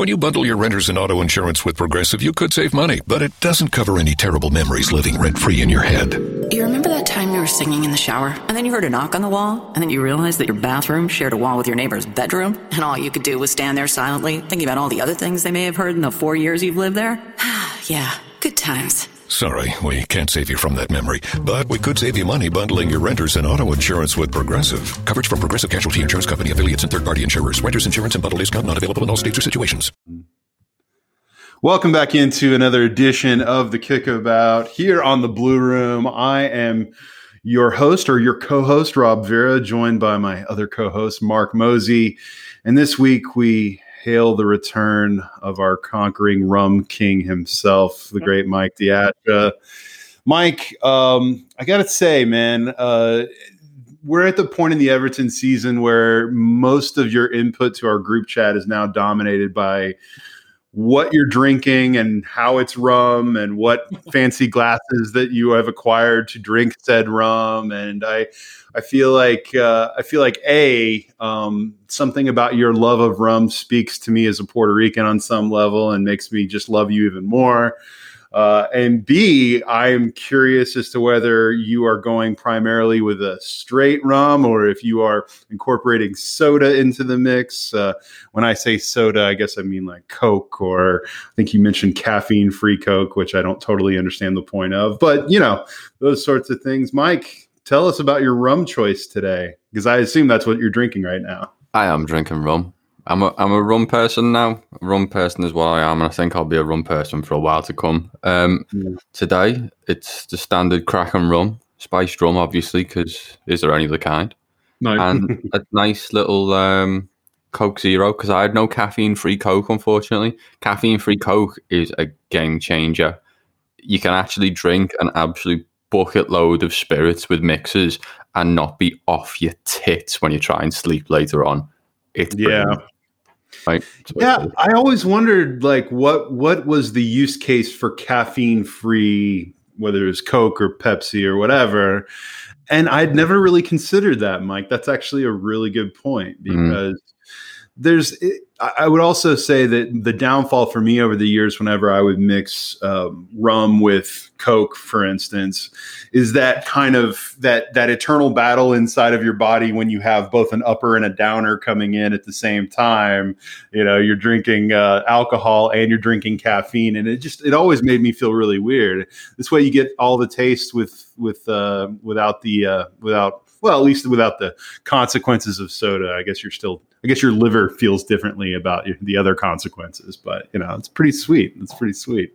When you bundle your renters and auto insurance with Progressive, you could save money, but it doesn't cover any terrible memories living rent free in your head. You remember that time you were singing in the shower, and then you heard a knock on the wall, and then you realized that your bathroom shared a wall with your neighbor's bedroom, and all you could do was stand there silently, thinking about all the other things they may have heard in the four years you've lived there? yeah, good times. Sorry, we can't save you from that memory, but we could save you money bundling your renters and auto insurance with Progressive. Coverage from Progressive Casualty Insurance Company affiliates and third party insurers. Renters insurance and bundle discount not available in all states or situations. Welcome back into another edition of the Kickabout here on the Blue Room. I am your host or your co-host Rob Vera, joined by my other co-host Mark Mosey. And this week we hail the return of our conquering rum king himself, the great Mike Diatra. Mike, um, I got to say, man, uh, we're at the point in the Everton season where most of your input to our group chat is now dominated by what you're drinking and how it's rum and what fancy glasses that you have acquired to drink said rum. And i i feel like uh, i feel like a um, something about your love of rum speaks to me as a puerto rican on some level and makes me just love you even more uh, and B, I'm curious as to whether you are going primarily with a straight rum or if you are incorporating soda into the mix. Uh, when I say soda, I guess I mean like Coke, or I think you mentioned caffeine free Coke, which I don't totally understand the point of. But, you know, those sorts of things. Mike, tell us about your rum choice today, because I assume that's what you're drinking right now. I am drinking rum. I'm a I'm a rum person now. A rum person is what I am, and I think I'll be a rum person for a while to come. Um, Yeah. Today, it's the standard Kraken rum, spiced rum, obviously, because is there any other kind? No. And a nice little um, Coke Zero, because I had no caffeine free Coke, unfortunately. Caffeine free Coke is a game changer. You can actually drink an absolute bucket load of spirits with mixers and not be off your tits when you try and sleep later on. It's Yeah. brilliant. Right? Yeah, I always wondered like what what was the use case for caffeine free, whether it was Coke or Pepsi or whatever. And I'd never really considered that, Mike. That's actually a really good point mm-hmm. because there's. It, I would also say that the downfall for me over the years, whenever I would mix um, rum with Coke, for instance, is that kind of that that eternal battle inside of your body when you have both an upper and a downer coming in at the same time. You know you're drinking uh, alcohol and you're drinking caffeine and it just it always made me feel really weird. This way you get all the taste with with uh, without the uh, without well at least without the consequences of soda. I guess you're still i guess your liver feels differently about the other consequences but you know it's pretty sweet. It's pretty sweet.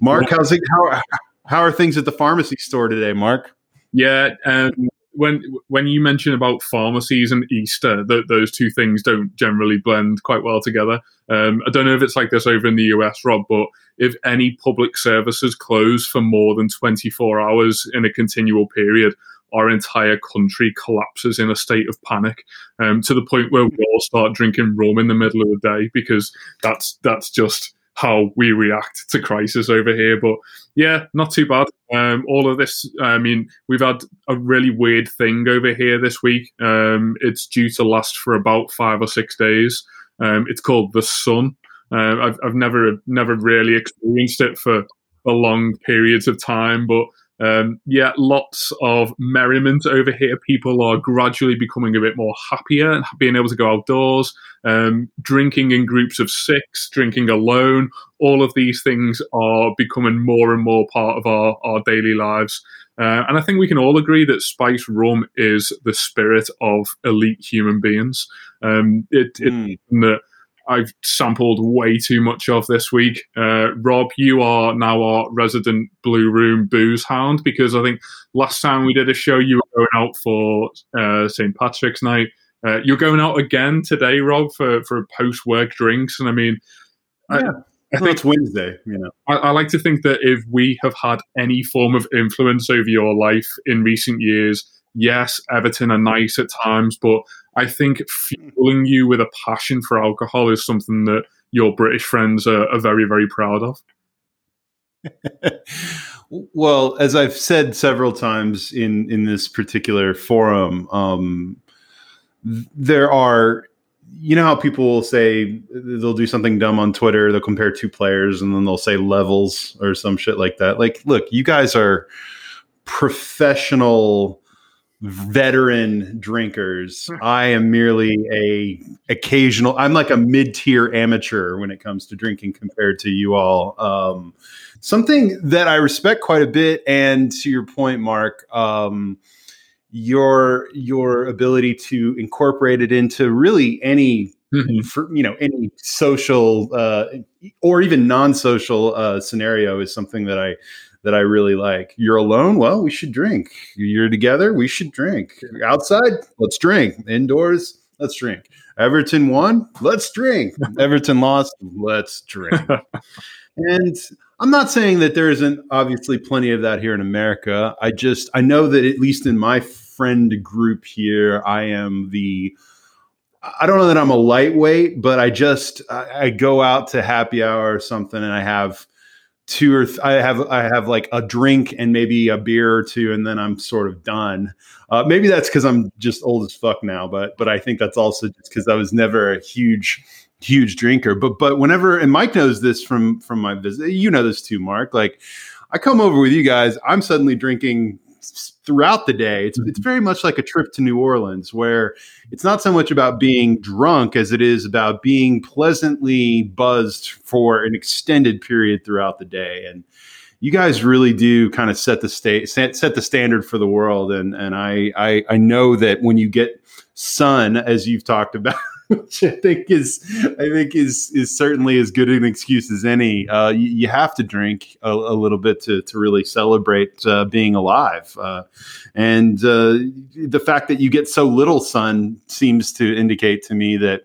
Mark how's it how, how are things at the pharmacy store today mark? Yeah, um, when when you mention about pharmacies and Easter, th- those two things don't generally blend quite well together. Um, I don't know if it's like this over in the US, Rob, but if any public services close for more than 24 hours in a continual period, our entire country collapses in a state of panic um, to the point where we all start drinking rum in the middle of the day because that's that's just how we react to crisis over here. But yeah, not too bad. Um, all of this, I mean, we've had a really weird thing over here this week. Um, it's due to last for about five or six days. Um, it's called the sun. Uh, I've, I've never never really experienced it for, for long periods of time, but um, yeah, lots of merriment over here. People are gradually becoming a bit more happier and being able to go outdoors, um, drinking in groups of six, drinking alone. All of these things are becoming more and more part of our, our daily lives. Uh, and I think we can all agree that spiced rum is the spirit of elite human beings. Um, it, mm. it, I've sampled way too much of this week. Uh, Rob, you are now our resident Blue Room booze hound because I think last time we did a show, you were going out for uh, St. Patrick's Night. Uh, you're going out again today, Rob, for, for post work drinks. And I mean, yeah. I, I think it's Wednesday, you know. I, I, like to think that if we have had any form of influence over your life in recent years, yes, Everton are nice at times, but I think fueling you with a passion for alcohol is something that your British friends are, are very, very proud of. well, as I've said several times in in this particular forum, um, there are you know how people will say they'll do something dumb on Twitter, they'll compare two players and then they'll say levels or some shit like that. Like, look, you guys are professional veteran drinkers. I am merely a occasional. I'm like a mid tier amateur when it comes to drinking compared to you all. Um, something that I respect quite a bit, and to your point, Mark. Um, your your ability to incorporate it into really any mm-hmm. for, you know any social uh, or even non-social uh, scenario is something that I that I really like. You're alone? Well, we should drink. You're together? We should drink. Outside? Let's drink. Indoors? Let's drink. Everton won? Let's drink. Everton lost? Let's drink. and I'm not saying that there isn't obviously plenty of that here in America. I just I know that at least in my friend group here, I am the I don't know that I'm a lightweight, but I just I, I go out to happy hour or something and I have two or th- I have I have like a drink and maybe a beer or two, and then I'm sort of done. Uh, maybe that's because I'm just old as fuck now, but but I think that's also just because I was never a huge huge drinker. But but whenever and Mike knows this from from my visit, you know this too, Mark. Like I come over with you guys, I'm suddenly drinking throughout the day. It's it's mm-hmm. very much like a trip to New Orleans, where it's not so much about being drunk as it is about being pleasantly buzzed for an extended period throughout the day. And you guys really do kind of set the state set, set the standard for the world. And and I, I I know that when you get sun, as you've talked about. Which I think is I think is is certainly as good an excuse as any. Uh, you, you, have to drink a, a, little bit to to really celebrate uh, being alive, uh, and uh, the fact that you get so little sun seems to indicate to me that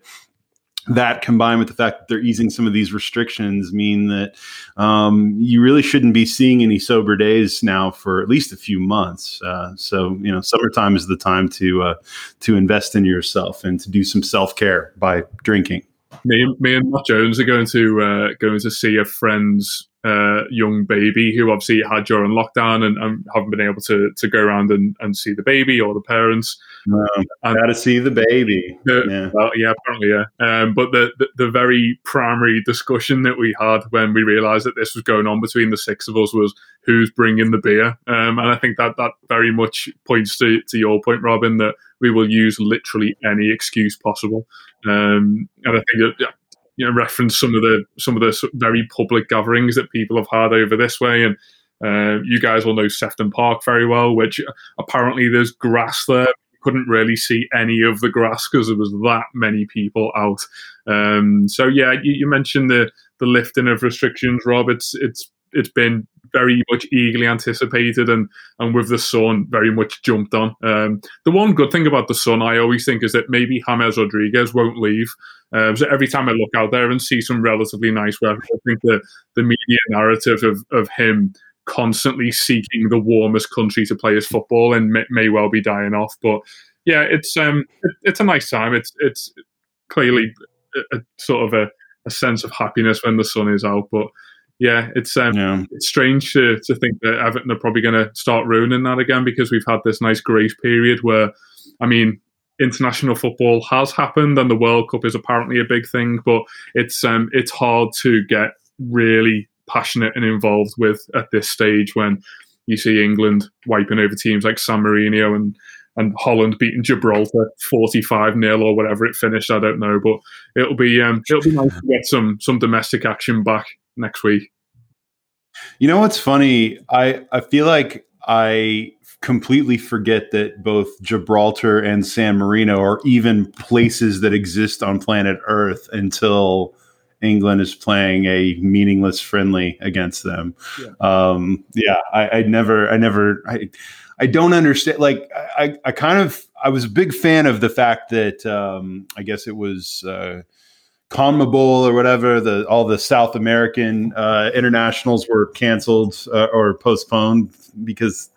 that combined with the fact that they're easing some of these restrictions mean that um, you really shouldn't be seeing any sober days now for at least a few months. Uh, so you know, summertime is the time to uh, to invest in yourself and to do some self care by drinking. Me, me and Matt Jones are going to uh, going to see a friend's uh, young baby who obviously had during lockdown and, and, haven't been able to to go around and, and see the baby or the parents. Um, got to see the baby. The, yeah. Well, yeah, apparently, yeah. Um, but the, the, the very primary discussion that we had when we realised that this was going on between the six of us was who's bringing the beer. Um, and I think that that very much points to to your point, Robin, that we will use literally any excuse possible. Um, and I think that yeah, you know reference some of the some of the very public gatherings that people have had over this way and uh, you guys will know Sefton Park very well, which apparently there's grass there. Couldn't really see any of the grass because there was that many people out. Um, so yeah, you, you, mentioned the the lifting of restrictions, Rob. It's it's it's been very much eagerly anticipated and and with the sun very much jumped on. Um, the one good thing about the sun, I always think, is that maybe James Rodriguez won't leave. Um, so every time I look out there and see some relatively nice weather, I think the the media narrative of of him constantly seeking the warmest country to play his football and may, may well be dying off. But yeah, it's um, it, it's a nice time. It's it's clearly a, a sort of a, a sense of happiness when the sun is out. But yeah, it's um, Yeah. it's strange to, to think that Everton are probably going to start ruining that again because we've had this nice grace period where, I mean, international football has happened and the World Cup is apparently a big thing, but it's um, it's hard to get really passionate and involved with at this stage when you see England wiping over teams like San Marino and and Holland beating Gibraltar forty five 0 or whatever it finished. I don't know, but it'll be um, it'll be nice to get some some domestic action back next week. You know what's funny? I I feel like I completely forget that both Gibraltar and San Marino are even places that exist on planet Earth until England is playing a meaningless friendly against them. Yeah. Um, yeah, I, I never, I never, I, I don't understand. Like, I, I kind of, I was a big fan of the fact that um, I guess it was. Uh, CONMEBOL or whatever, the all the South American uh, internationals were canceled uh, or postponed because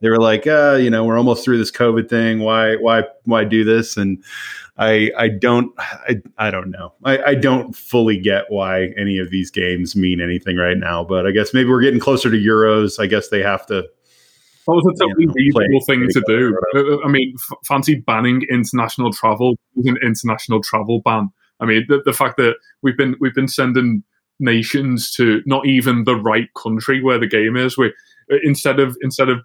they were like, uh, you know, we're almost through this COVID thing. Why, why, why do this? And I, I don't, I, I don't know. I, I don't fully get why any of these games mean anything right now. But I guess maybe we're getting closer to Euros. I guess they have to. That was a totally know, reasonable thing to do. Uh, I mean, f- fancy banning international travel is an international travel ban. I mean, the, the fact that we've been we've been sending nations to not even the right country where the game is. We instead of instead of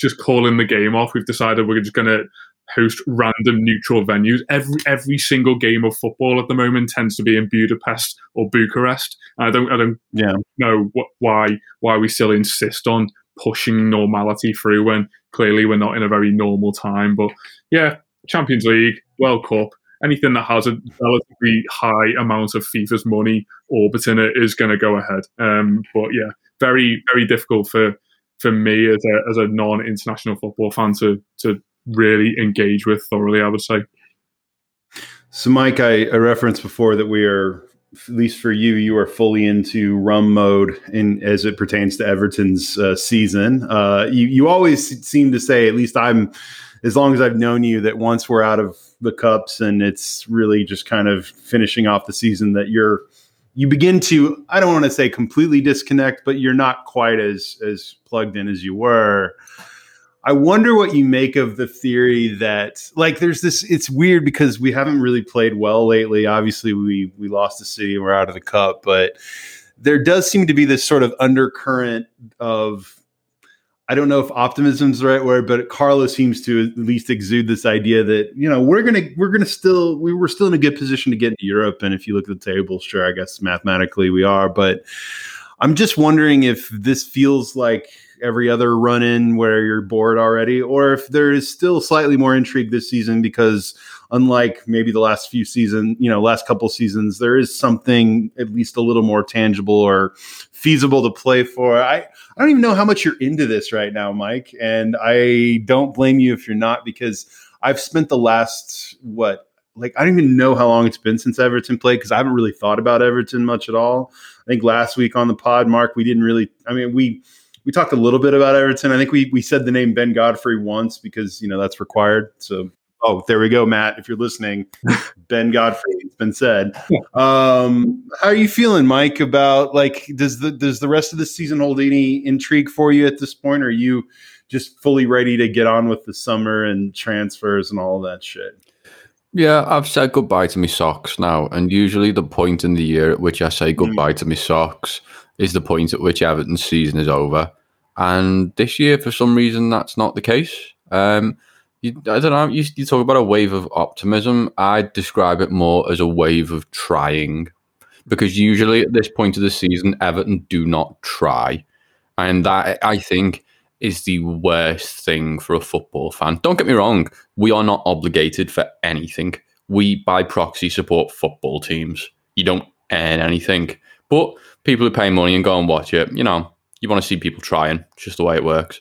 just calling the game off, we've decided we're just going to host random neutral venues. Every every single game of football at the moment tends to be in Budapest or Bucharest. I don't I don't Yeah. know why why we still insist on pushing normality through when clearly we're not in a very normal time. But yeah, Champions League, World Cup, anything that has a relatively high amount of FIFA's money orbiting it is going to go ahead. Um, but yeah, very very difficult for for me as a as a non international football fan to to really engage with thoroughly. I would say. So, Mike, I, I referenced before that we are, at least for you, you are fully into rum mode in as it pertains to Everton's uh, season. Uh, you you always seem to say, at least I'm, as long as I've known you, that once we're out of the cups and it's really just kind of finishing off the season, that you're you begin to I don't want to say completely disconnect, but you're not quite as as plugged in as you were. I wonder what you make of the theory that like there's this it's weird because we haven't really played well lately. Obviously we we lost the city and we're out of the cup, but there does seem to be this sort of undercurrent of I don't know if optimism is the right word, but Carlos seems to at least exude this idea that you know we're gonna we're gonna still we were still in a good position to get into Europe, and if you look at the table, sure, I guess mathematically we are, but I'm just wondering if this feels like every other run in where you're bored already, or if there is still slightly more intrigue this season because unlike maybe the last few seasons, you know, last couple seasons, there is something at least a little more tangible or feasible to play for. I, I don't even know how much you're into this right now, Mike. And I don't blame you if you're not, because I've spent the last, what, like I don't even know how long it's been since Everton played because I haven't really thought about Everton much at all. I think last week on the pod, Mark, we didn't really. I mean, we we talked a little bit about Everton. I think we we said the name Ben Godfrey once because you know that's required. So oh, there we go, Matt. If you're listening, Ben Godfrey, it's been said. Um, how are you feeling, Mike? About like does the does the rest of the season hold any intrigue for you at this point? Or are you just fully ready to get on with the summer and transfers and all that shit? Yeah, I've said goodbye to my socks now, and usually the point in the year at which I say goodbye to my socks is the point at which Everton's season is over. And this year, for some reason, that's not the case. Um, you, I don't know. You, you talk about a wave of optimism. I describe it more as a wave of trying, because usually at this point of the season, Everton do not try, and that I think is the worst thing for a football fan. Don't get me wrong, we are not obligated for anything. We, by proxy, support football teams. You don't earn anything. But people who pay money and go and watch it, you know, you want to see people trying. It's just the way it works.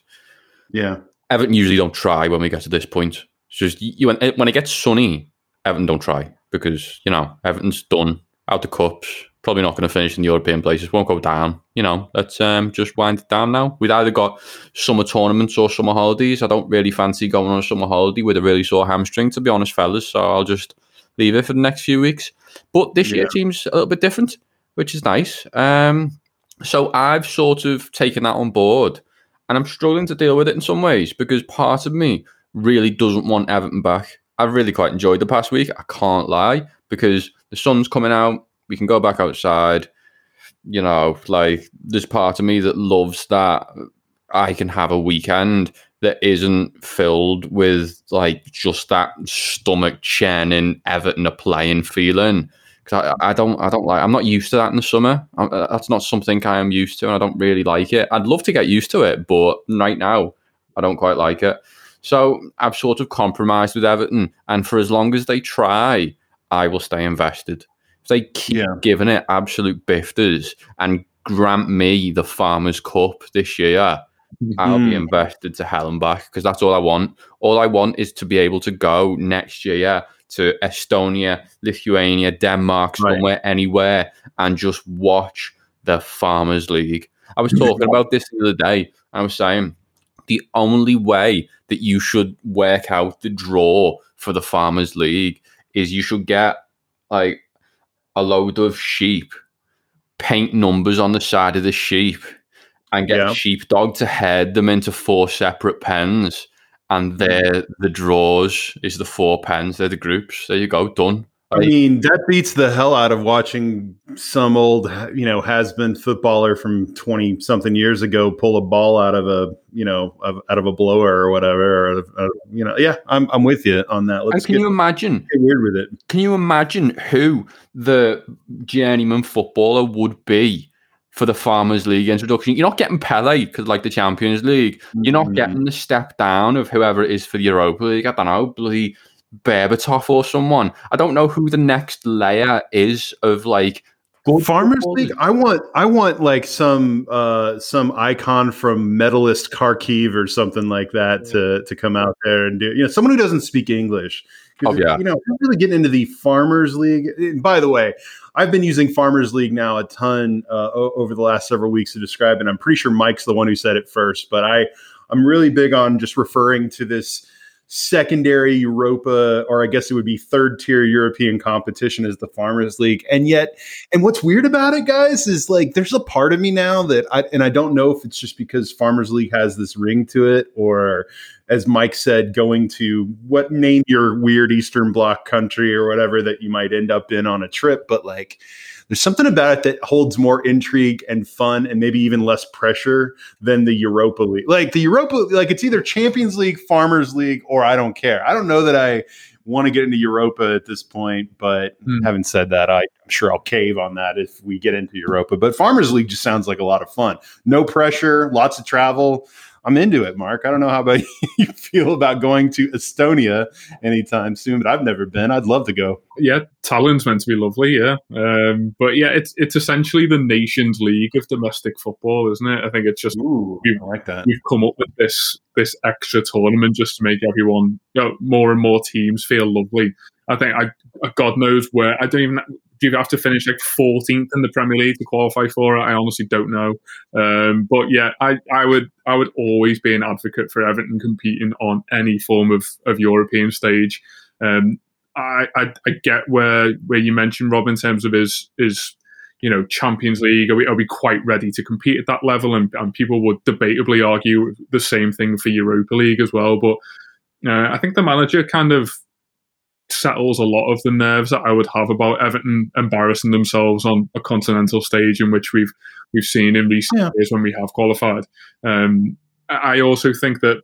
Yeah. Everton usually don't try when we get to this point. It's just you, when, when it gets sunny, Everton don't try because, you know, Everton's done out the cups. probably not going to finish in the European places. Won't go down. You know, let's um, just wind it down now. We've either got summer tournaments or summer holidays. I don't really fancy going on a summer holiday with a really sore hamstring, to be honest, fellas. So I'll just leave it for the next few weeks. But this year Yeah. seems a little bit different, which is nice. Um, so I've sort of taken that on board, and I'm struggling to deal with it in some ways because part of me really doesn't want Everton back. I've really quite enjoyed the past week. I can't lie because the sun's coming out. We can go back outside. You know, like there's part of me that loves that I can have a weekend that isn't filled with like just that stomach churning Everton are playing feeling. Because I, I don't, I don't like. I'm not used to that in the summer. i uh, that's not something I am used to, and I don't really like it. I'd love to get used to it, but right now, I don't quite like it. So I've sort of compromised with Everton, and for as long as they try, I will stay invested. If they keep giving it absolute bifters and grant me the Farmers Cup this year, I'll be Mhm. invested to hell and back because that's all I want. All I want is to be able to go next year yeah, to Estonia, Lithuania, Denmark, somewhere, anywhere, and just watch the Farmers League. I was talking about this the other day. I was saying the only way that you should work out the draw for the Farmers League is you should get like a load of sheep, paint numbers on the side of the sheep, and get Yeah. sheepdog to head them into four separate pens. And they're the draws is the four pens. They're the groups. There you go, done. I mean, that beats the hell out of watching some old, you know, has been footballer from 20 something years ago pull a ball out of a, you know, of, out of a blower or whatever. Or, uh, you know, yeah, I'm, I'm with you on that. Let's can get, you imagine? get weird with it. Can you imagine who the journeyman footballer would be for the Farmers League introduction? You're not getting Pele because, like the Champions League, you're not getting the step down of whoever it is for the Europa League. I don't know, bloody Berbatov or someone. I don't know who the next layer is of like good Farmers. League. I want, I want like some, uh, some icon from Metalist Kharkiv or something like that to to come out there and do. You know, someone who doesn't speak English. Oh, yeah. You know, we're really getting into the Farmers League. And by the way, I've been using Farmers League now a ton uh, over the last several weeks to describe it. I'm pretty sure Mike's the one who said it first, but I, I'm really big on just referring to this secondary Europa, or I guess it would be third tier European competition as the Farmers League. And yet, and what's weird about it, guys, is like there's a part of me now that I, and I don't know if it's just because Farmers League has this ring to it, or as Mike said, going to what name your weird Eastern Bloc country or whatever that you might end up in on a trip, but like there's something about it that holds more intrigue and fun and maybe even less pressure than the Europa League. Like the Europa, like it's either Champions League, Farmers League, or I don't care. I don't know that I want to get into Europa at this point, but hmm. having said that, I, I'm sure I'll cave on that if we get into Europa. But Farmers League just sounds like a lot of fun. No pressure, lots of travel. I'm into it, Mark. I don't know how about you feel about going to Estonia anytime soon, but I've never been. I'd love to go. yeah, Tallinn's meant to be lovely, yeah. Um, but yeah, it's it's essentially the Nations League of domestic football, isn't it? I think it's just I like that. We've come up with this this extra tournament just to make everyone, you know, more and more teams feel lovely. I think I God knows where I don't even. Do you have to finish like 14th in the Premier League to qualify for it? I honestly don't know. Um, but yeah, I, I would I would always be an advocate for Everton competing on any form of, of European stage. Um, I, I I get where where you mentioned Rob in terms of his his you know Champions League. Are we are we quite ready to compete at that level? And, and people would debatably argue the same thing for Europa League as well. But uh, I think the manager kind of settles a lot of the nerves that I would have about Everton embarrassing themselves on a continental stage in which we've we've seen in recent years when we have qualified. Um, I also think that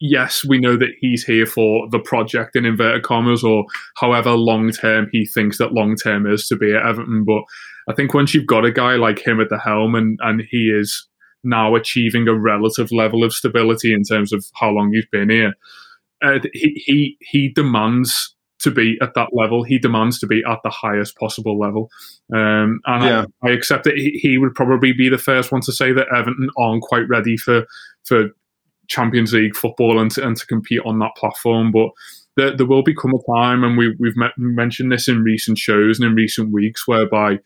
yes, we know that he's here for the project in inverted commas, or however long term he thinks that long term is to be at Everton. But I think once you've got a guy like him at the helm and, and he is now achieving a relative level of stability in terms of how long he's been here, uh, he, he he demands to be at that level. He demands to be at the highest possible level. Um, and Yeah. I, I accept that he, he would probably be the first one to say that Everton aren't quite ready for for Champions League football and to, and to compete on that platform. But there, there will become a time, and we, we've met, mentioned this in recent shows and in recent weeks, whereby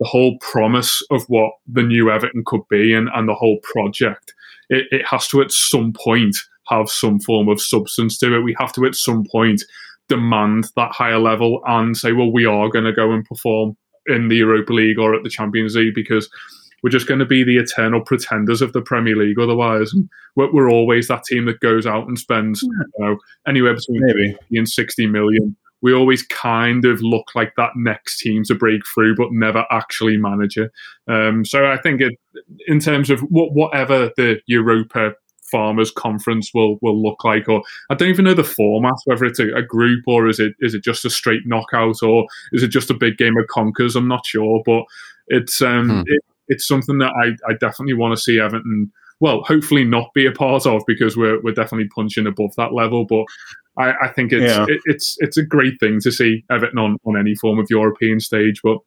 the whole promise of what the new Everton could be and, and the whole project, it, it has to at some point have some form of substance to it. We have to at some point demand that higher level and say, well, we are going to go and perform in the Europa League or at the Champions League because we're just going to be the eternal pretenders of the Premier League otherwise. And we're, we're always that team that goes out and spends you know, anywhere between Maybe. 50 and 60 million. We always kind of look like that next team to break through, but never actually manage it. Um, so I think it, in terms of what, whatever the Europa Farmers Conference will will look like, or I don't even know the format, whether it's a, a group or is it is it just a straight knockout or is it just a big game of conkers? I'm not sure, but it's um, Hmm. it, it's something that I, I definitely want to see Everton. Well, hopefully not be a part of because we're we're definitely punching above that level. But I, I think it's Yeah. it, it's it's a great thing to see Everton on, on any form of European stage. But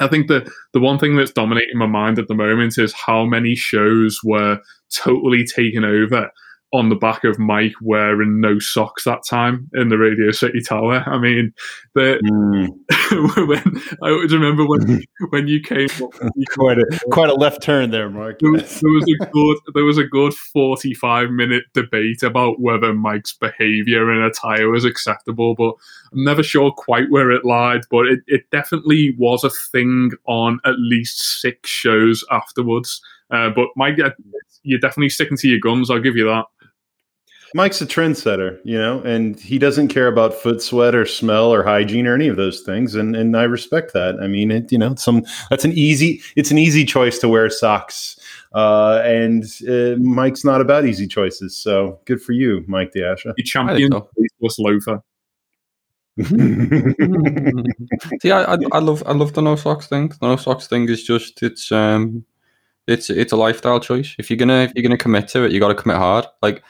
I think the the one thing that's dominating my mind at the moment is how many shows were totally taken over on the back of Mike wearing no socks that time in the Radio City Tower. I mean, the when I always remember when when you came you quite a quite a left turn there, Mark. there was, there was a good there was a good forty five minute debate about whether Mike's behaviour and attire was acceptable, but I'm never sure quite where it lied. But it, it definitely was a thing on at least six shows afterwards. Uh, but Mike, uh, you're definitely sticking to your guns. I'll give you that. Mike's a trendsetter, you know, and he doesn't care about foot sweat or smell or hygiene or any of those things, and and I respect that. I mean, it, you know, some that's an easy it's an easy choice to wear socks, uh, and uh, Mike's not about easy choices. So good for you, Mike Diasha. You champion faceless loafer. See, I, I, I love I love the no socks thing. The no socks thing is just it's um it's it's a lifestyle choice. If you're gonna if you're gonna commit to it, you got to commit hard. Like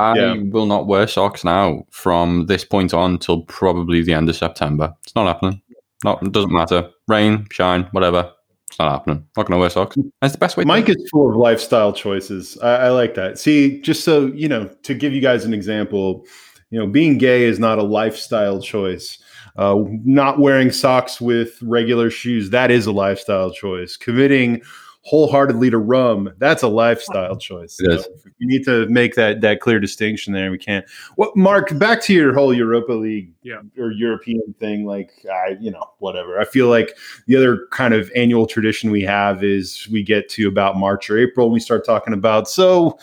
I Yeah. will not wear socks now from this point on till probably the end of September. It's not happening. Not it doesn't matter. Rain, shine, whatever. It's not happening. Not gonna wear socks. That's the best way. Mike is full of lifestyle choices. I, I like that. See, just so you know, to give you guys an example, you know, being gay is not a lifestyle choice. Uh, not wearing socks with regular shoes that is a lifestyle choice. Committing wholeheartedly to rum that's a lifestyle choice. It is. So you need to make that that clear distinction there. We can't. What, Mark? Back to your whole Europa League Yeah. or European thing. Like, I, you know, whatever. I feel like the other kind of annual tradition we have is we get to about March or April and we start talking about so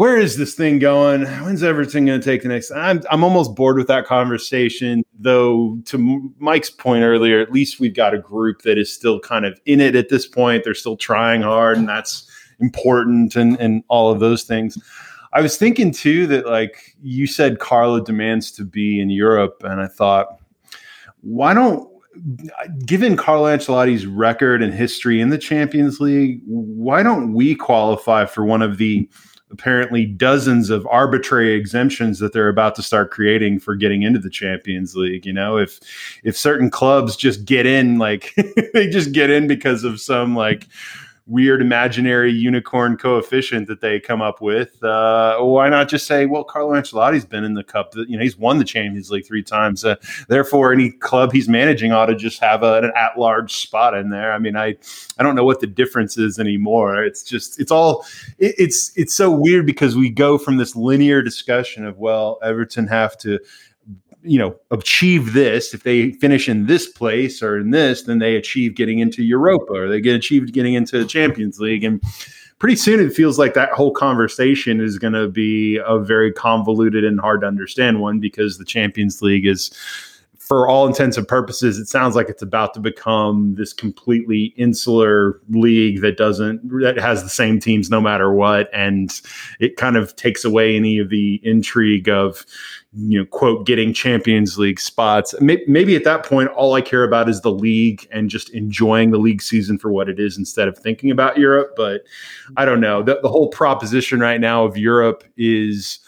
where is this thing going? When's Everton going to take the next? I'm I'm almost bored with that conversation. Though to Mike's point earlier, at least we've got a group that is still kind of in it at this point. They're still trying hard, and that's important, and and all of those things. I was thinking too that like you said, Carlo demands to be in Europe, and I thought, why don't given Carlo Ancelotti's record and history in the Champions League, why don't we qualify for one of the apparently dozens of arbitrary exemptions that they're about to start creating for getting into the Champions League? You know, if if certain clubs just get in, like they just get in because of some like weird imaginary unicorn coefficient that they come up with. Uh, why not just say, well, Carlo Ancelotti's been in the cup. You know, he's won the Champions League three times. Uh, therefore, any club he's managing ought to just have a, an at-large spot in there. I mean, I I don't know what the difference is anymore. It's just it's all it, it's it's so weird because we go from this linear discussion of well, Everton have to you know achieve this if they finish in this place or in this then they achieve getting into europa or they get achieved getting into the champions league. And pretty soon it feels like that whole conversation is going to be a very convoluted and hard to understand one because the champions league is for all intents and purposes it sounds like it's about to become this completely insular league that doesn't that has the same teams no matter what. And it kind of takes away any of the intrigue of you know, quote, getting Champions League spots. Maybe, at that point, all I care about is the league and just enjoying the league season for what it is instead of thinking about Europe. But I don't know. The, the whole proposition right now of Europe is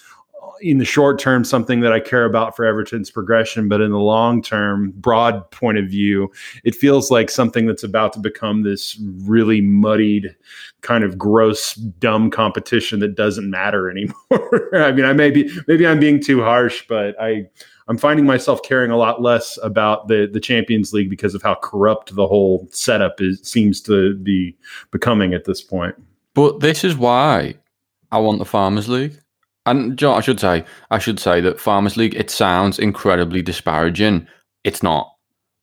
in the short term something that I care about for Everton's progression, but in the long term, broad point of view, it feels like something that's about to become this really muddied, kind of gross, dumb competition that doesn't matter anymore. I mean, I may be maybe I'm being too harsh, but I I'm finding myself caring a lot less about the the Champions League because of how corrupt the whole setup is seems to be becoming at this point. But this is why I want the Farmers League. And John, I should say, I should say that Farmers League. It sounds incredibly disparaging. It's not.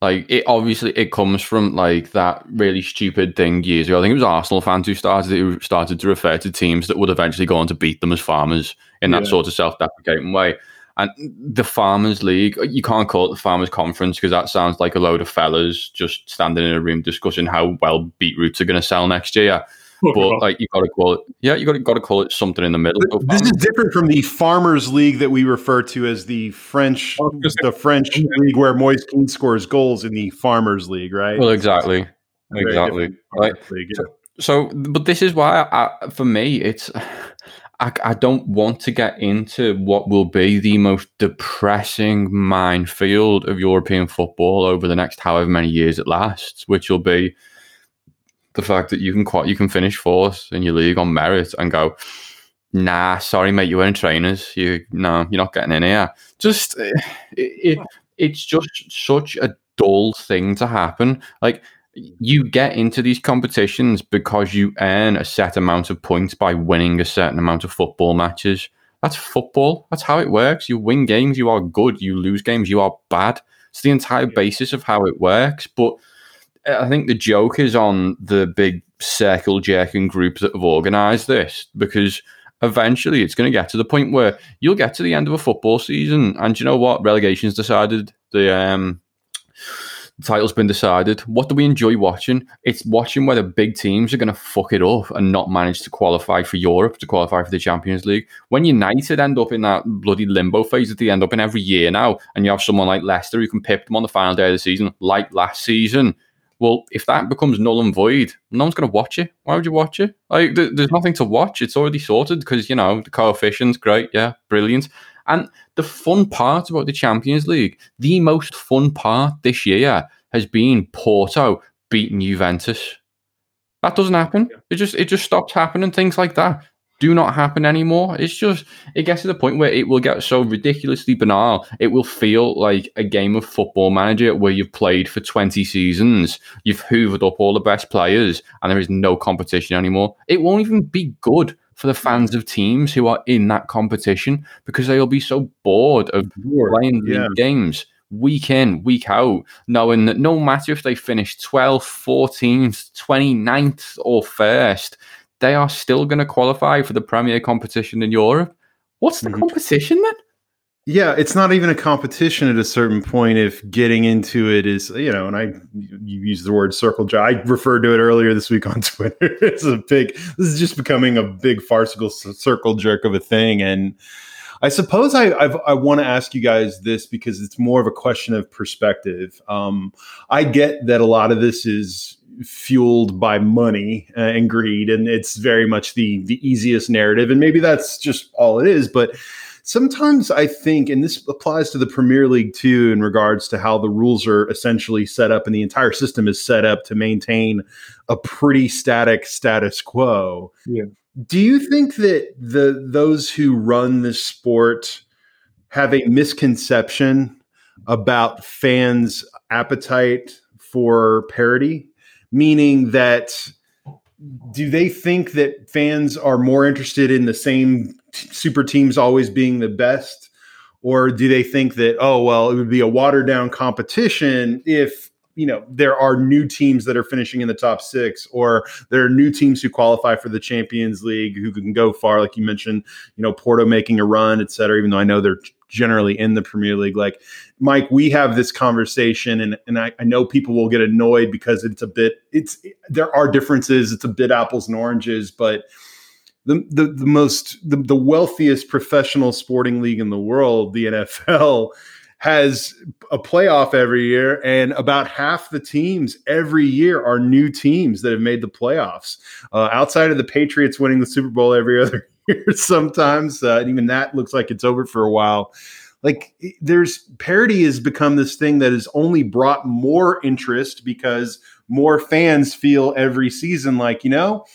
Like it obviously it comes from like that really stupid thing years ago. I think it was Arsenal fans who started who started to refer to teams that would eventually go on to beat them as farmers in that Yeah. sort of self-deprecating way. And the Farmers League, you can't call it the Farmers Conference because that sounds like a load of fellas just standing in a room discussing how well beetroots are going to sell next year. But like you got to call it, yeah, you got to got to call it something in the middle. Go This is different from the Farmers League that we refer to as the French, the French league where Moise Kean scores goals in the Farmers League, right? Well, exactly, exactly. different Right. Farmers League, yeah. So, but this is why, I, for me, it's I, I don't want to get into what will be the most depressing minefield of European football over the next however many years it lasts, which will be the fact that you can quite you can finish fourth in your league on merit and go, nah, sorry mate, you weren't trainers. You no, you're not getting in here. Just eh, it, it it's just such a dull thing to happen. Like you get into these competitions because you earn a set amount of points by winning a certain amount of football matches. That's football. That's how it works. You win games, you are good. You lose games, you are bad. It's the entire basis of how it works. But I think the joke is on the big circle jerking group that have organised this because eventually it's going to get to the point where you'll get to the end of a football season and you know what? Relegation's decided. The um, title's been decided. What do we enjoy watching? It's watching where the big teams are going to fuck it up and not manage to qualify for Europe, to qualify for the Champions League. When United end up in that bloody limbo phase that they end up in every year now, and you have someone like Leicester who can pip them on the final day of the season, like last season. Well, if that becomes null and void, no one's going to watch it. Why would you watch it? Like, th- there's nothing to watch. It's already sorted because you know the coefficients, great, yeah, brilliant. And the fun part about the Champions League, the most fun part this year has been Porto beating Juventus. That doesn't happen. It just it just stops happening. Things like that do not happen anymore. It's just it gets to the point where it will get so ridiculously banal. It will feel like a game of football manager where you've played for 20 seasons, you've hoovered up all the best players, and there is no competition anymore. It won't even be good for the fans of teams who are in that competition because they'll be so bored of playing league yeah. games week in, week out, knowing that no matter if they finish 12th, 14th, 29th, or first, they are still going to qualify for the premier competition in Europe. What's the competition then? Yeah, it's not even a competition at a certain point if getting into it is, you know, and I you use the word circle jerk. I referred to it earlier this week on Twitter. it's a big this is just becoming a big farcical circle jerk of a thing and I suppose I I've, I want to ask you guys this because it's more of a question of perspective. Um, I get that a lot of this is fueled by money uh, and greed, and it's very much the the easiest narrative, and maybe that's just all it is. But sometimes I think, and this applies to the Premier League too, in regards to how the rules are essentially set up, and the entire system is set up to maintain a pretty static status quo. Yeah. Do you think that the those who run this sport have a misconception about fans' appetite for parity? Meaning that do they think that fans are more interested in the same t- super teams always being the best? Or do they think that, oh, well, it would be a watered down competition if you know there are new teams that are finishing in the top six or there are new teams who qualify for the champions league who can go far like you mentioned you know porto making a run et cetera even though i know they're generally in the premier league like mike we have this conversation and, and I, I know people will get annoyed because it's a bit it's there are differences it's a bit apples and oranges but the, the, the most the, the wealthiest professional sporting league in the world the nfl has a playoff every year, and about half the teams every year are new teams that have made the playoffs. Uh, outside of the Patriots winning the Super Bowl every other sometimes. Uh, and even that looks like it's over for a while. Like there's parody has become this thing that has only brought more interest because more fans feel every season like, you know,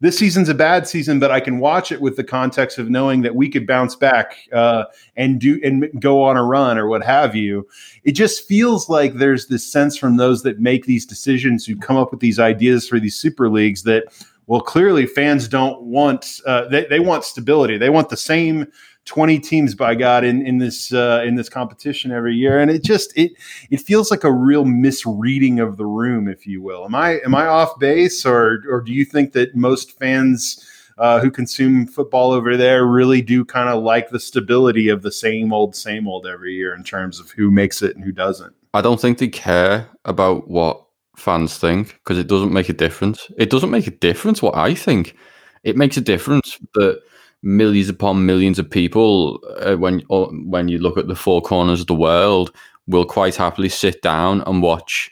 this season's a bad season, but I can watch it with the context of knowing that we could bounce back uh, and do and go on a run or what have you. It just feels like there's this sense from those that make these decisions, who come up with these ideas for these super leagues, that well, clearly fans don't want uh, they they want stability. They want the same 20 teams by god in in this uh, in this competition every year. And it just it it feels like a real misreading of the room if you will. Am i am i off base or or do you think that most fans uh, who consume football over there really do kind of like the stability of the same old same old every year in terms of who makes it and who doesn't? I don't think they care about what fans think because it doesn't make a difference. It doesn't make a difference what I think. It makes a difference that millions upon millions of people, uh, when or when you look at the four corners of the world, will quite happily sit down and watch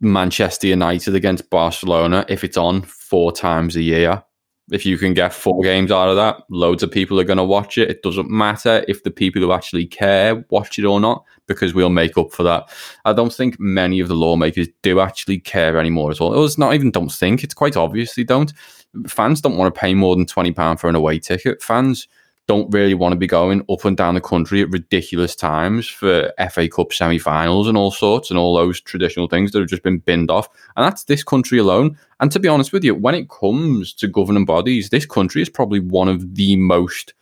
Manchester United against Barcelona if it's on four times a year. If you can get four games out of that, loads of people are going to watch it. It doesn't matter if the people who actually care watch it or not, because we'll make up for that. I don't think many of the lawmakers do actually care anymore at all. It's not even don't think, it's quite obvious they don't fans don't want to pay more than twenty pound for an away ticket. Fans don't really want to be going up and down the country at ridiculous times for FA Cup semi-finals and all sorts and all those traditional things that have just been binned off. And that's this country alone. And to be honest with you, when it comes to governing bodies, this country is probably one of the most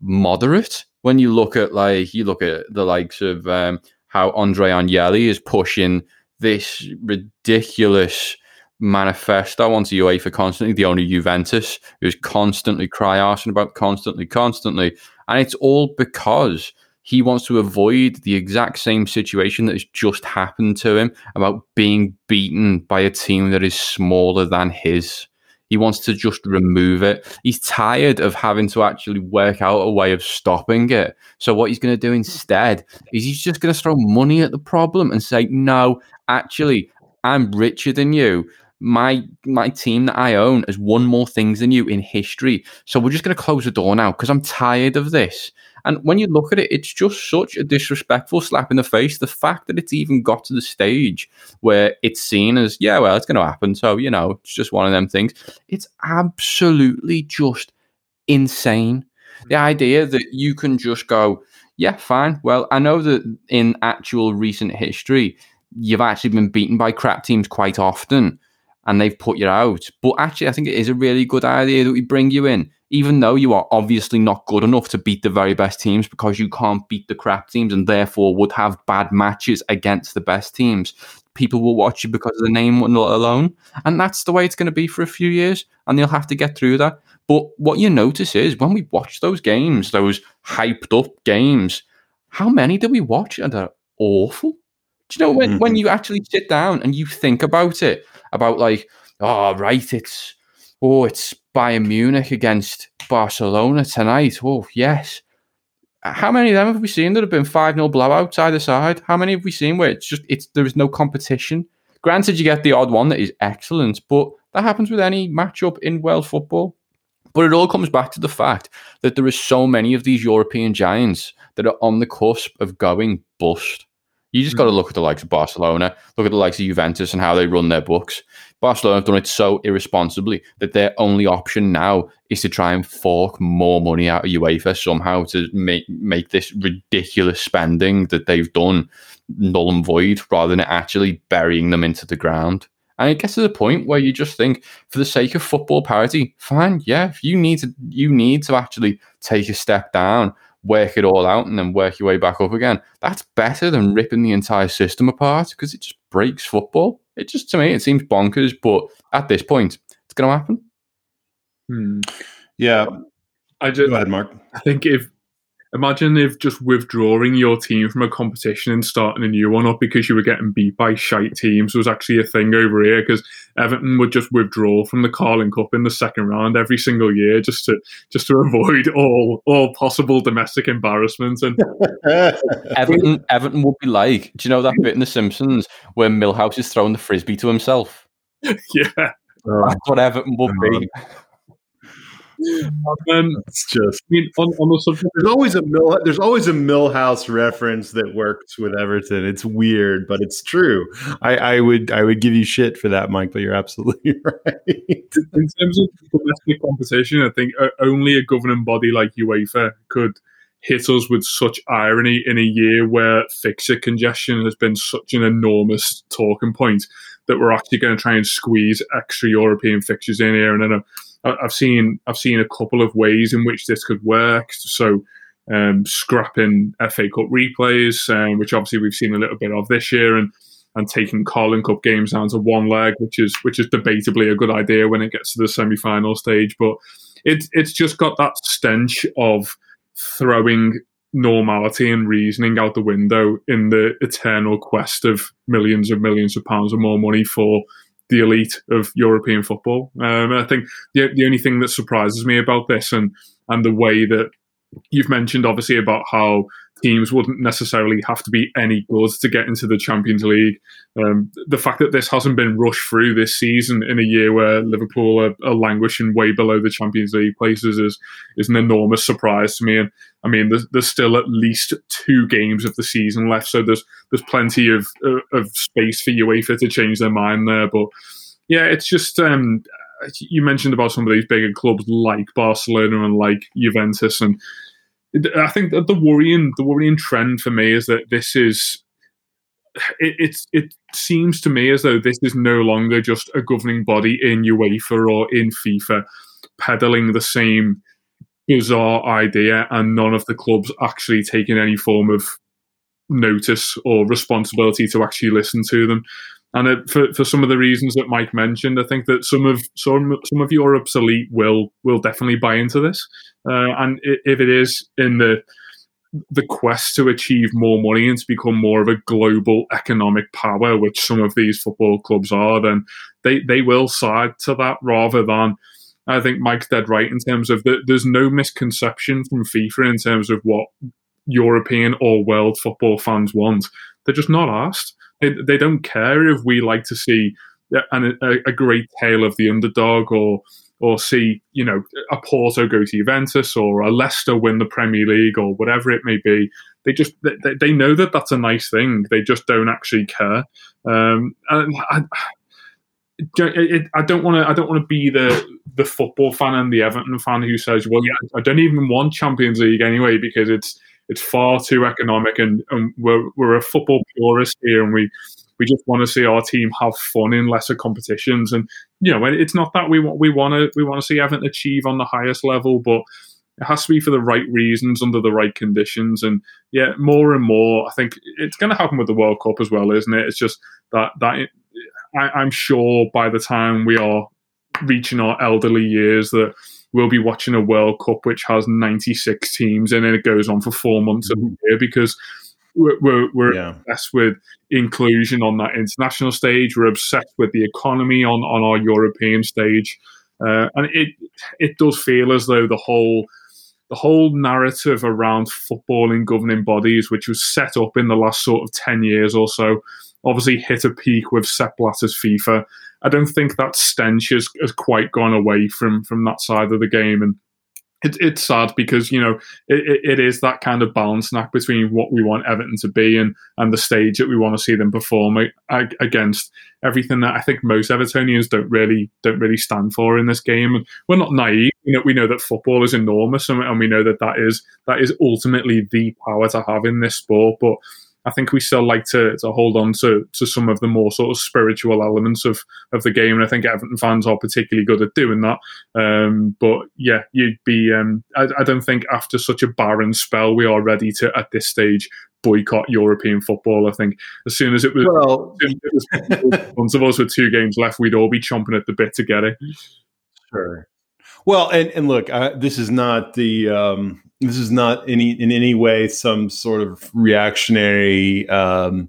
moderate. When you look at like you look at the likes of um, how Andre Agnelli is pushing this ridiculous manifesto onto UEFA constantly, the owner Juventus, who's constantly cry arsing about constantly, constantly. And it's all because he wants to avoid the exact same situation that has just happened to him about being beaten by a team that is smaller than his. He wants to just remove it. He's tired of having to actually work out a way of stopping it. So, what he's going to do instead is he's just going to throw money at the problem and say, No, actually, I'm richer than you my my team that I own has won more things than you in history. So we're just going to close the door now because I'm tired of this. And when you look at it, it's just such a disrespectful slap in the face. The fact that it's even got to the stage where it's seen as, yeah, well, it's going to happen. So, you know, it's just one of them things. It's absolutely just insane. The idea that you can just go, yeah, fine. Well, I know that in actual recent history, you've actually been beaten by crap teams quite often and they've put you out. But actually, I think it is a really good idea that we bring you in, even though you are obviously not good enough to beat the very best teams because you can't beat the crap teams and therefore would have bad matches against the best teams. People will watch you because of the name alone. And that's the way it's going to be for a few years. And you'll have to get through that. But what you notice is when we watch those games, those hyped up games, how many do we watch? And they're awful. Do you know when, mm-hmm. when you actually sit down and you think about it, about like, oh, right, it's, oh, it's Bayern Munich against Barcelona tonight. Oh, yes. How many of them have we seen that have been 5 0 blowouts either side? How many have we seen where it's just, it's, there is no competition? Granted, you get the odd one that is excellent, but that happens with any matchup in world football. But it all comes back to the fact that there are so many of these European giants that are on the cusp of going bust. You just got to mm. look at the likes of Barcelona, look at the likes of Juventus and how they run their books. Barcelona have done it so irresponsibly that their only option now is to try and fork more money out of UEFA somehow to make make this ridiculous spending that they've done null and void rather than actually burying them into the ground. And it gets to the point where you just think, for the sake of football parity, fine, yeah, if you need to you need to actually take a step down work it all out and then work your way back up again. That's better than ripping the entire system apart because it just breaks football. It just to me it seems bonkers, but at this point, it's going to happen. Hmm. Yeah, I just go ahead, Mark. I think if Imagine if just withdrawing your team from a competition and starting a new one up because you were getting beat by shite teams was actually a thing over here because Everton would just withdraw from the Carling Cup in the second round every single year just to just to avoid all all possible domestic embarrassment and Everton Everton would be like, do you know that bit in The Simpsons where Milhouse is throwing the frisbee to himself? yeah. That's what Everton would be. Oh. Um, it's just. I mean, on, on the subject, there's always a mill. There's always a Milhouse reference that works with Everton. It's weird, but it's true. I, I would I would give you shit for that, Mike, but you're absolutely right. in terms of domestic competition, I think uh, only a governing body like UEFA could hit us with such irony in a year where fixture congestion has been such an enormous talking point that we're actually going to try and squeeze extra European fixtures in here. And then I've seen I've seen a couple of ways in which this could work. So um, scrapping FA Cup replays, um, which obviously we've seen a little bit of this year, and and taking Carling Cup games down to one leg, which is which is debatably a good idea when it gets to the semi final stage. But it's it's just got that stench of throwing normality and reasoning out the window in the eternal quest of millions of millions of pounds or more money for the elite of European football. Um, I think the, the only thing that surprises me about this and and the way that you've mentioned obviously about how teams wouldn't necessarily have to be any good to get into the Champions League. Um, the fact that this hasn't been rushed through this season in a year where Liverpool are, are, languishing way below the Champions League places is is an enormous surprise to me. And I mean, there's, there's still at least two games of the season left, so there's there's plenty of of space for UEFA to change their mind there. But yeah, it's just. Um, you mentioned about some of these bigger clubs like Barcelona and like Juventus, and I think that the worrying the worrying trend for me is that this is it, it seems to me as though this is no longer just a governing body in UEFA or in FIFA peddling the same bizarre idea and none of the clubs actually taking any form of notice or responsibility to actually listen to them. And it, for for some of the reasons that Mike mentioned, I think that some of some some of Europe's elite will will definitely buy into this. Uh, and if it is in the the quest to achieve more money and to become more of a global economic power, which some of these football clubs are, then they they will side to that rather than. I think Mike's dead right in terms of the, there's no misconception from FIFA in terms of what European or world football fans want. They're just not asked. They, they don't care if we like to see a, a great tale of the underdog or or see you know a Porto go to Juventus or a Leicester win the Premier League or whatever it may be. They just they, they know that that's a nice thing. They just don't actually care. Um, and I, I don't want to. I don't want to be the the football fan and the Everton fan who says, "Well, yeah, I don't even want Champions League anyway because it's it's far too economic, and, and we're we're a football purist here, and we we just want to see our team have fun in lesser competitions. And you know, it's not that we want we want to we want to see Everton achieve on the highest level, but it has to be for the right reasons under the right conditions. And yeah, more and more, I think it's going to happen with the World Cup as well, isn't it? It's just that that I, I'm sure by the time we are reaching our elderly years that we'll be watching a World Cup which has 96 teams and then it goes on for four months mm-hmm. a year because we're, we're, we're yeah. obsessed with inclusion on that international stage. We're obsessed with the economy on, on our European stage. Uh, and it it does feel as though the whole the whole narrative around football in governing bodies, which was set up in the last sort of ten years or so, obviously hit a peak with Sepp Blatter's FIFA. I don't think that stench has, has quite gone away from from that side of the game, and it, it's sad because you know it, it is that kind of balance act between what we want Everton to be and and the stage that we want to see them perform against everything that I think most Evertonians don't really don't really stand for in this game. And we're not naive. You know, we know that football is enormous, and, and we know that that is that is ultimately the power to have in this sport. But I think we still like to, to hold on to, to some of the more sort of spiritual elements of, of the game. And I think Everton fans are particularly good at doing that. Um, but yeah, you'd be, um, I, I don't think after such a barren spell, we are ready to, at this stage, boycott European football. I think as soon as it was, well, once of us with two games left, we'd all be chomping at the bit to get it. Sure. Well, and, and look, uh, this is not the um, this is not any in any way some sort of reactionary um,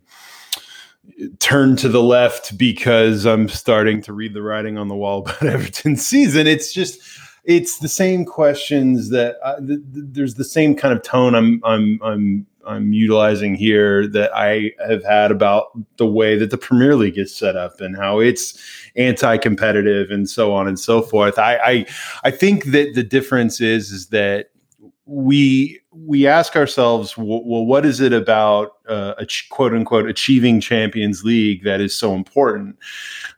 turn to the left because I'm starting to read the writing on the wall about Everton season. It's just it's the same questions that uh, th- th- there's the same kind of tone I'm I'm I'm I'm utilizing here that I have had about the way that the Premier League is set up and how it's anti-competitive and so on and so forth. I I, I think that the difference is is that we we ask ourselves, well, what is it about uh, a quote unquote achieving Champions League that is so important?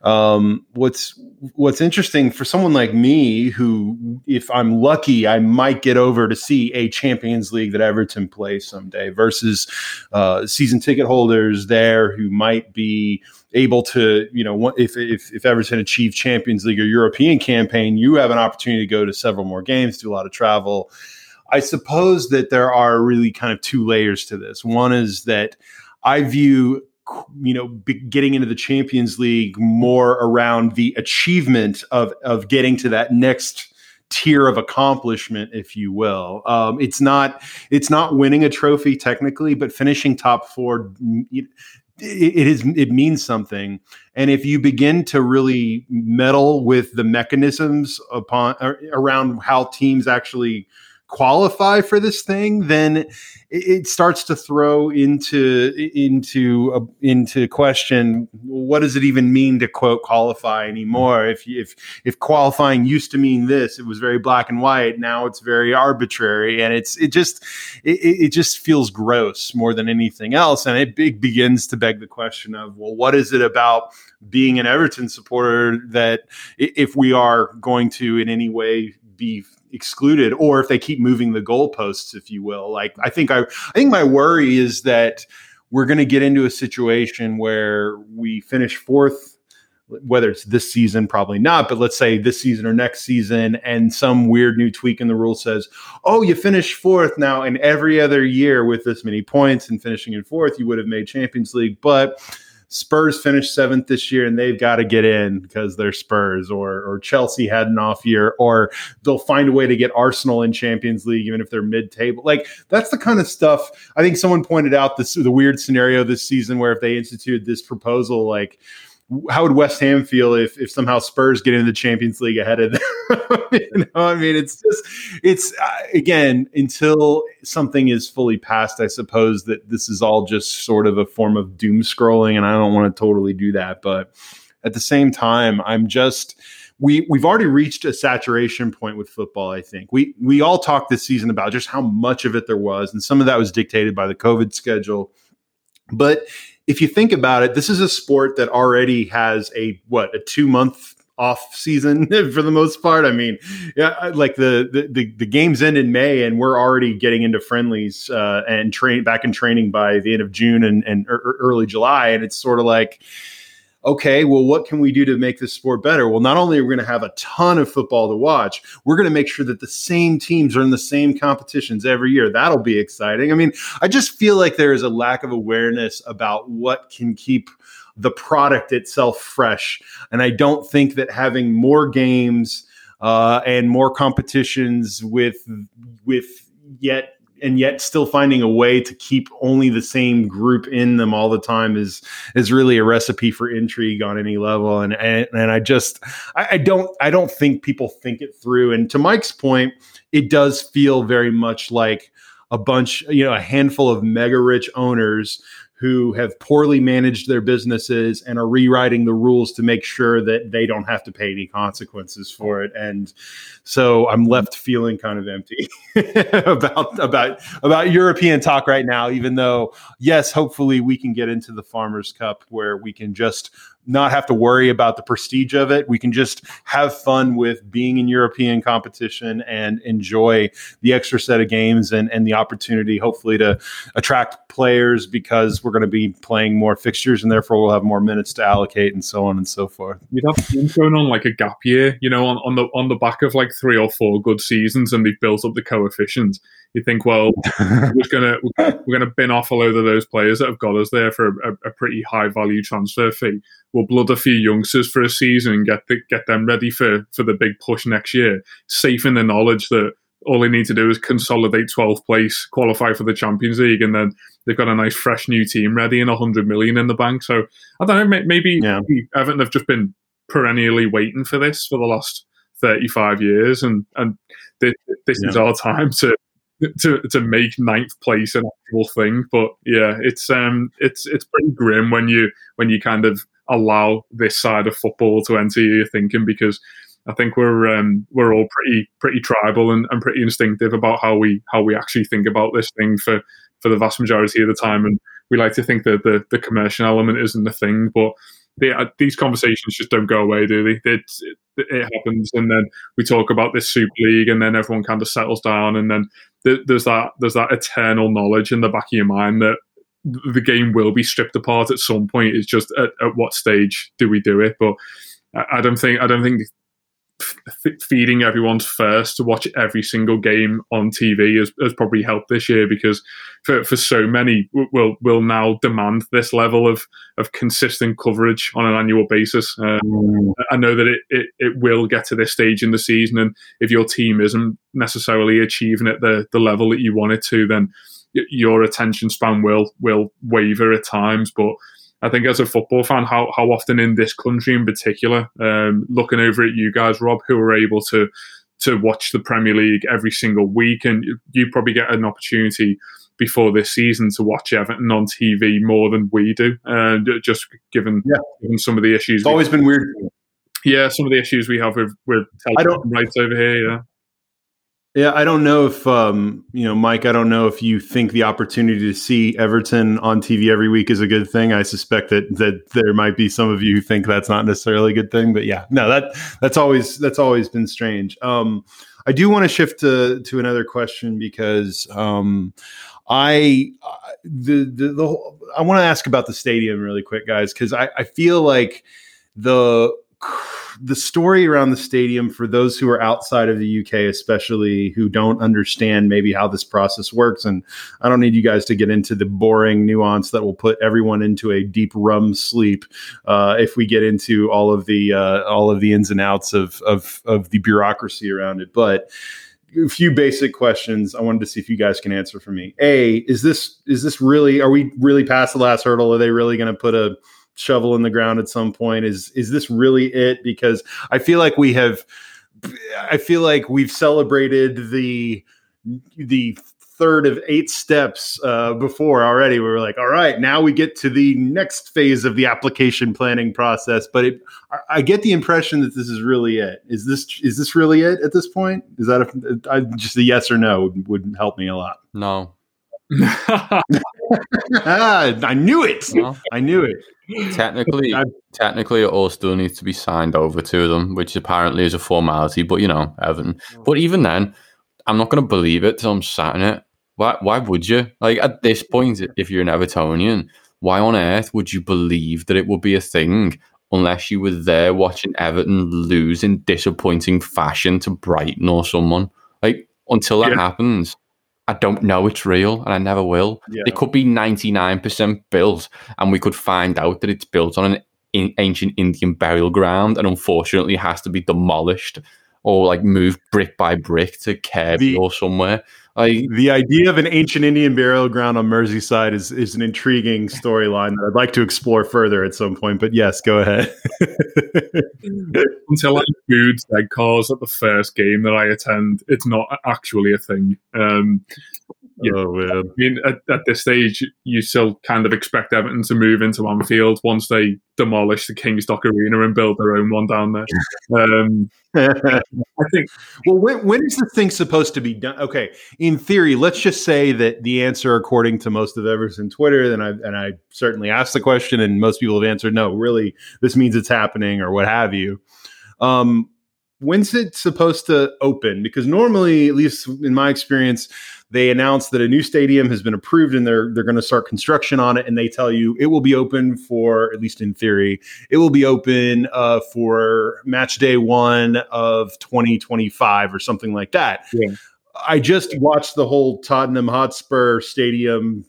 Um, what's what's interesting for someone like me, who, if I'm lucky, I might get over to see a Champions League that Everton plays someday, versus uh, season ticket holders there who might be able to, you know, if, if, if Everton achieve Champions League or European campaign, you have an opportunity to go to several more games, do a lot of travel. I suppose that there are really kind of two layers to this. One is that I view you know getting into the champions league more around the achievement of of getting to that next tier of accomplishment if you will um, it's not it's not winning a trophy technically but finishing top four it, it is it means something and if you begin to really meddle with the mechanisms upon around how teams actually qualify for this thing, then it starts to throw into into into question what does it even mean to quote qualify anymore? If if if qualifying used to mean this, it was very black and white. Now it's very arbitrary, and it's it just it, it just feels gross more than anything else, and it big begins to beg the question of well, what is it about being an Everton supporter that if we are going to in any way be excluded or if they keep moving the goalposts if you will. Like i think i i think my worry is that we're going to get into a situation where we finish fourth whether it's this season probably not but let's say this season or next season and some weird new tweak in the rule says oh you finished fourth now and every other year with this many points and finishing in fourth you would have made champions league. But Spurs finished seventh this year and they've got to get in because they're Spurs, or or Chelsea had an off year, or they'll find a way to get Arsenal in Champions League even if they're mid table. Like that's the kind of stuff. I think someone pointed out this the weird scenario this season where if they instituted this proposal, like how would West Ham feel if if somehow Spurs get into the Champions League ahead of them? you know, I mean, it's just it's uh, again until something is fully passed. I suppose that this is all just sort of a form of doom scrolling, and I don't want to totally do that. But at the same time, I'm just we we've already reached a saturation point with football. I think we we all talked this season about just how much of it there was, and some of that was dictated by the COVID schedule, but if you think about it, this is a sport that already has a what a two month off season for the most part. I mean, yeah, like the, the the, the games end in May, and we're already getting into friendlies uh, and train back in training by the end of June and, and early July, and it's sort of like okay, well, what can we do to make this sport better? Well, not only are we going to have a ton of football to watch, we're going to make sure that the same teams are in the same competitions every year. That'll be exciting. I mean, I just feel like there is a lack of awareness about what can keep the product itself fresh. And I don't think that having more games uh, and more competitions with with yet and yet still finding a way to keep only the same group in them all the time is is really a recipe for intrigue on any level. And and, and i just I, I don't i don't think people think it through. And to mike's point it does feel very much like a bunch you know a handful of mega rich owners who have poorly managed their businesses and are rewriting the rules to make sure that they don't have to pay any consequences for it. And so I'm left feeling kind of empty about about about European talk right now, even though yes, hopefully we can get into the Farmers Cup where we can just not have to worry about the prestige of it. We can just have fun with being in European competition and enjoy the extra set of games and, and the opportunity, hopefully, to attract players because we're going to be playing more fixtures and therefore we'll have more minutes to allocate and so on and so forth. You'd have teams going on like a gap year, you know, on, on the on the back of like three or four good seasons and they've built up the coefficients you think, well, we're gonna we're gonna bin off a load of those players that have got us there for a, a pretty high value transfer fee. We'll blood a few youngsters for a season and get the, get them ready for for the big push next year, safe in the knowledge that all they need to do is consolidate 12th place, qualify for the Champions League, and then they've got a nice fresh new team ready and 100 million in the bank. So I don't know, maybe yeah. Everton have just been perennially waiting for this for the last 35 years, and and this, this yeah. is our time to to to make ninth place an actual thing. But yeah, it's um it's it's pretty grim when you when you kind of allow this side of football to enter your thinking because I think we're um, we're all pretty pretty tribal and, and pretty instinctive about how we how we actually think about this thing for for the vast majority of the time, and we like to think that the the commercial element isn't the thing, but they, uh, these conversations just don't go away, do they? It, it, it, happens, and then we talk about this Super League, and then everyone kind of settles down, and then th- there's that there's that eternal knowledge in the back of your mind that the game will be stripped apart at some point. It's just at, at what stage do we do it? But I don't think I don't think f- feeding everyone's first to watch every single game on TV has, has probably helped this year because for, for so many will will now demand this level of of consistent coverage on an annual basis. Um, I know that it, it it will get to this stage in the season, and if your team isn't necessarily achieving at the the level that you want it to, then your attention span will will waver at times, but I think as a football fan, how how often in this country in particular, um, looking over at you guys, Rob, who are able to to watch the Premier League every single week, and you probably get an opportunity before this season to watch Everton on TV more than we do, uh, just given, yeah. given some of the issues. It's always been weird. Yeah, some of the issues we have with with rights over here. Yeah. Yeah, I don't know if um, you know, Mike. I don't know if you think the opportunity to see Everton on TV every week is a good thing. I suspect that that there might be some of you who think that's not necessarily a good thing. But yeah, no, that that's always that's always been strange. Um, I do want to shift to to another question because um, I the the, the whole, I want to ask about the stadium really quick, guys, because I, I feel like the the story around the stadium for those who are outside of the UK, especially who don't understand maybe how this process works. And I don't need you guys to get into the boring nuance that will put everyone into a deep rum sleep uh, if we get into all of the uh, all of the ins and outs of, of of the bureaucracy around it. But a few basic questions I wanted to see if you guys can answer for me. A, is this is this really are we really past the last hurdle? Are they really going to put a shovel in the ground at some point? Is is this really it? Because i feel like we have i feel like we've celebrated the the third of eight steps uh, before already. We were like all right now we get to the next phase of the application planning process. But it, I, I get the impression that this is really it. Is this is this really it at this point? Is that a, I, just a yes or no would, would help me a lot. No. Ah, I knew it. No. I knew it. Technically, technically, it all still needs to be signed over to them, which apparently is a formality. But you know, Evan. Mm. But even then, I'm not going to believe it till I'm sat in it. Why? Why would you? Like at this point, if you're an Evertonian, why on earth would you believe that it would be a thing unless you were there watching Everton lose in disappointing fashion to Brighton or someone? Like until that yeah. happens, I don't know it's real and I never will. Yeah. It could be 99% built and we could find out that it's built on an in- ancient Indian burial ground and unfortunately has to be demolished or like moved brick by brick to Kirkby the, or somewhere. Like, the idea of an ancient Indian burial ground on Merseyside is, is an intriguing storyline that I'd like to explore further at some point. But yes, go ahead. Until I viewed dead cars at the first game that I attend, it's not actually a thing. Um, yeah. Oh. I mean, at, at, this stage, you still kind of expect Everton to move into Anfield once they demolish the King's Dock Arena and build their own one down there. Um, I think. Well, when, when is the thing supposed to be done? Okay, in theory, let's just say that the answer, according to most of Everton Twitter, and I and I certainly asked the question, and most people have answered no. Really, this means it's happening, or what have you. Um, when's it supposed to open? Because normally, at least in my experience, they announce that a new stadium has been approved and they're they're going to start construction on it, and they tell you it will be open for at least in theory, it will be open uh, for match day one of 2025 or something like that. Yeah. I just watched the whole Tottenham Hotspur Stadium.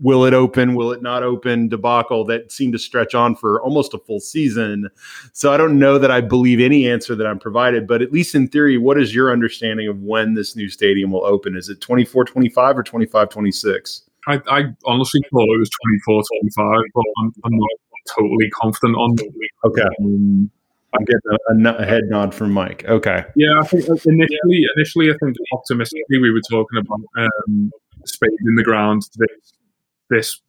Will it open? Will it not open? Debacle that seemed to stretch on for almost a full season. So I don't know that I believe any answer that I'm provided, but at least in theory, what is your understanding of when this new stadium will open? Is it 24 25 or 25 26? I, I honestly thought it was 24 25, but I'm, I'm not totally confident on Okay. Um, I'm getting a, a, a head nod from Mike. Okay. Yeah, I think initially, initially, I think optimistically we were talking about um, spade in the ground this, this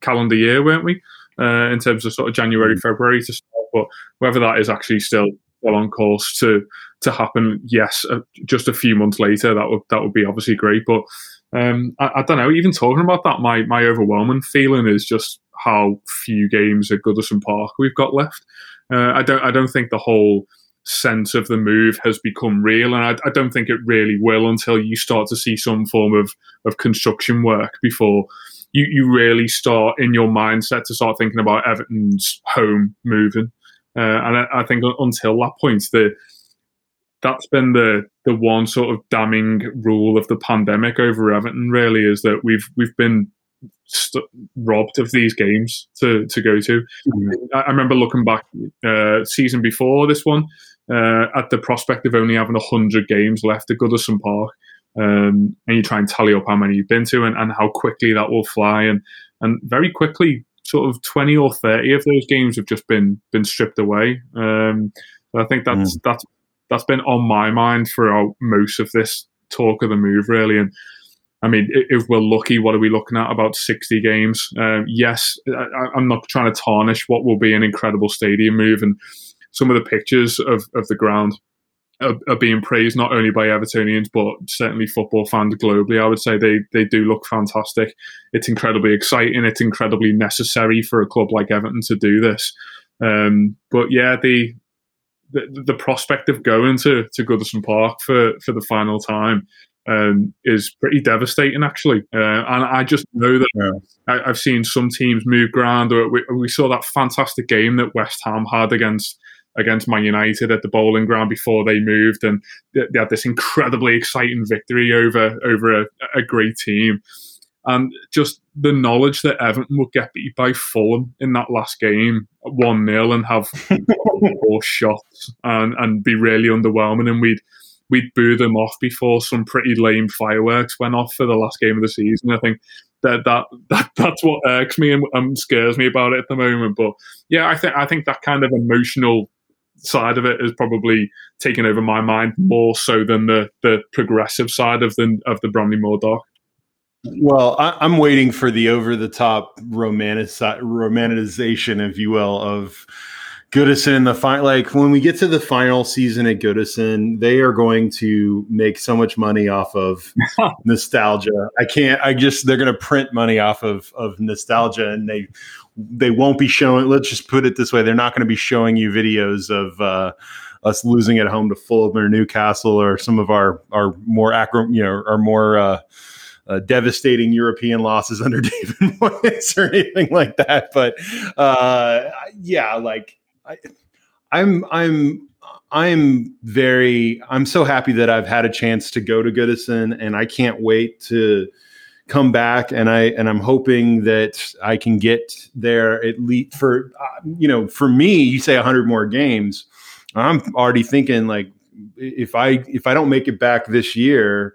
calendar year, weren't we? Uh, in terms of sort of January, February to start, but whether that is actually still well on course to to happen, yes, uh, just a few months later, that would that would be obviously great. But um, I, I, don't know. Even talking about that, my my overwhelming feeling is just how few games at Goodison Park we've got left. Uh, I don't I don't think the whole sense of the move has become real, and I, I, don't think it really will until you start to see some form of of construction work before you you really start in your mindset to start thinking about Everton's home moving. Uh, and I, I, think until that point, the that's been the the one sort of damning rule of the pandemic over Everton. Really, is that we've we've been st- robbed of these games to to go to. Mm-hmm. I, I, remember looking back uh, season before this one uh, at the prospect of only having hundred games left at Goodison Park. Um, and you try and tally up how many you've been to and, and how quickly that will fly and and very quickly sort of 20 or 30 of those games have just been been stripped away um, I think that's mm. that's that's been on my mind throughout most of this talk of the move really and I mean, if we're lucky, what are we looking at? About 60 games. Um, yes, I, am not trying to tarnish what will be an incredible stadium move. And some of the pictures of, of the ground are, are, being praised not only by Evertonians, but certainly football fans globally. I would say they, they do look fantastic. It's incredibly exciting. It's incredibly necessary for a club like Everton to do this. Um, but yeah, the, the, the prospect of going to, to Goodison Park for, for the final time um, is pretty devastating, actually. Uh, and I just know that yeah. I, have seen some teams move ground. Or we, we, saw that fantastic game that West Ham had against against Man United at the Boleyn Ground before they moved, and they, they had this incredibly exciting victory over over a, a great team. And just the knowledge that Everton would get beat by Fulham in that last game, 1 0, and have four shots and, and be really underwhelming. And we'd we'd boo them off before some pretty lame fireworks went off for the last game of the season. I think that that, that that's what irks me and, scares me about it at the moment. But yeah, I think I think that kind of emotional side of it is probably taken over my mind more so than the the progressive side of the of the Bramley-Moore Dock. Well, I, am waiting for the over the top romanticization, if you will, of Goodison in the final. Like when we get to the final season at Goodison, they are going to make so much money off of nostalgia. I can't. I just they're going to print money off of of nostalgia, and they they won't be showing. Let's just put it this way: they're not going to be showing you videos of. Uh, us losing at home to Fulham or Newcastle or some of our our more acro, you know, our more uh, uh, devastating European losses under David Moyes or anything like that. But uh, yeah, like I'm I'm I'm very I'm so happy that I've had a chance to go to Goodison, and I can't wait to come back. And I and I'm hoping that I can get there at least for you know for me. You say 100 more games. I'm already thinking like if I if I don't make it back this year,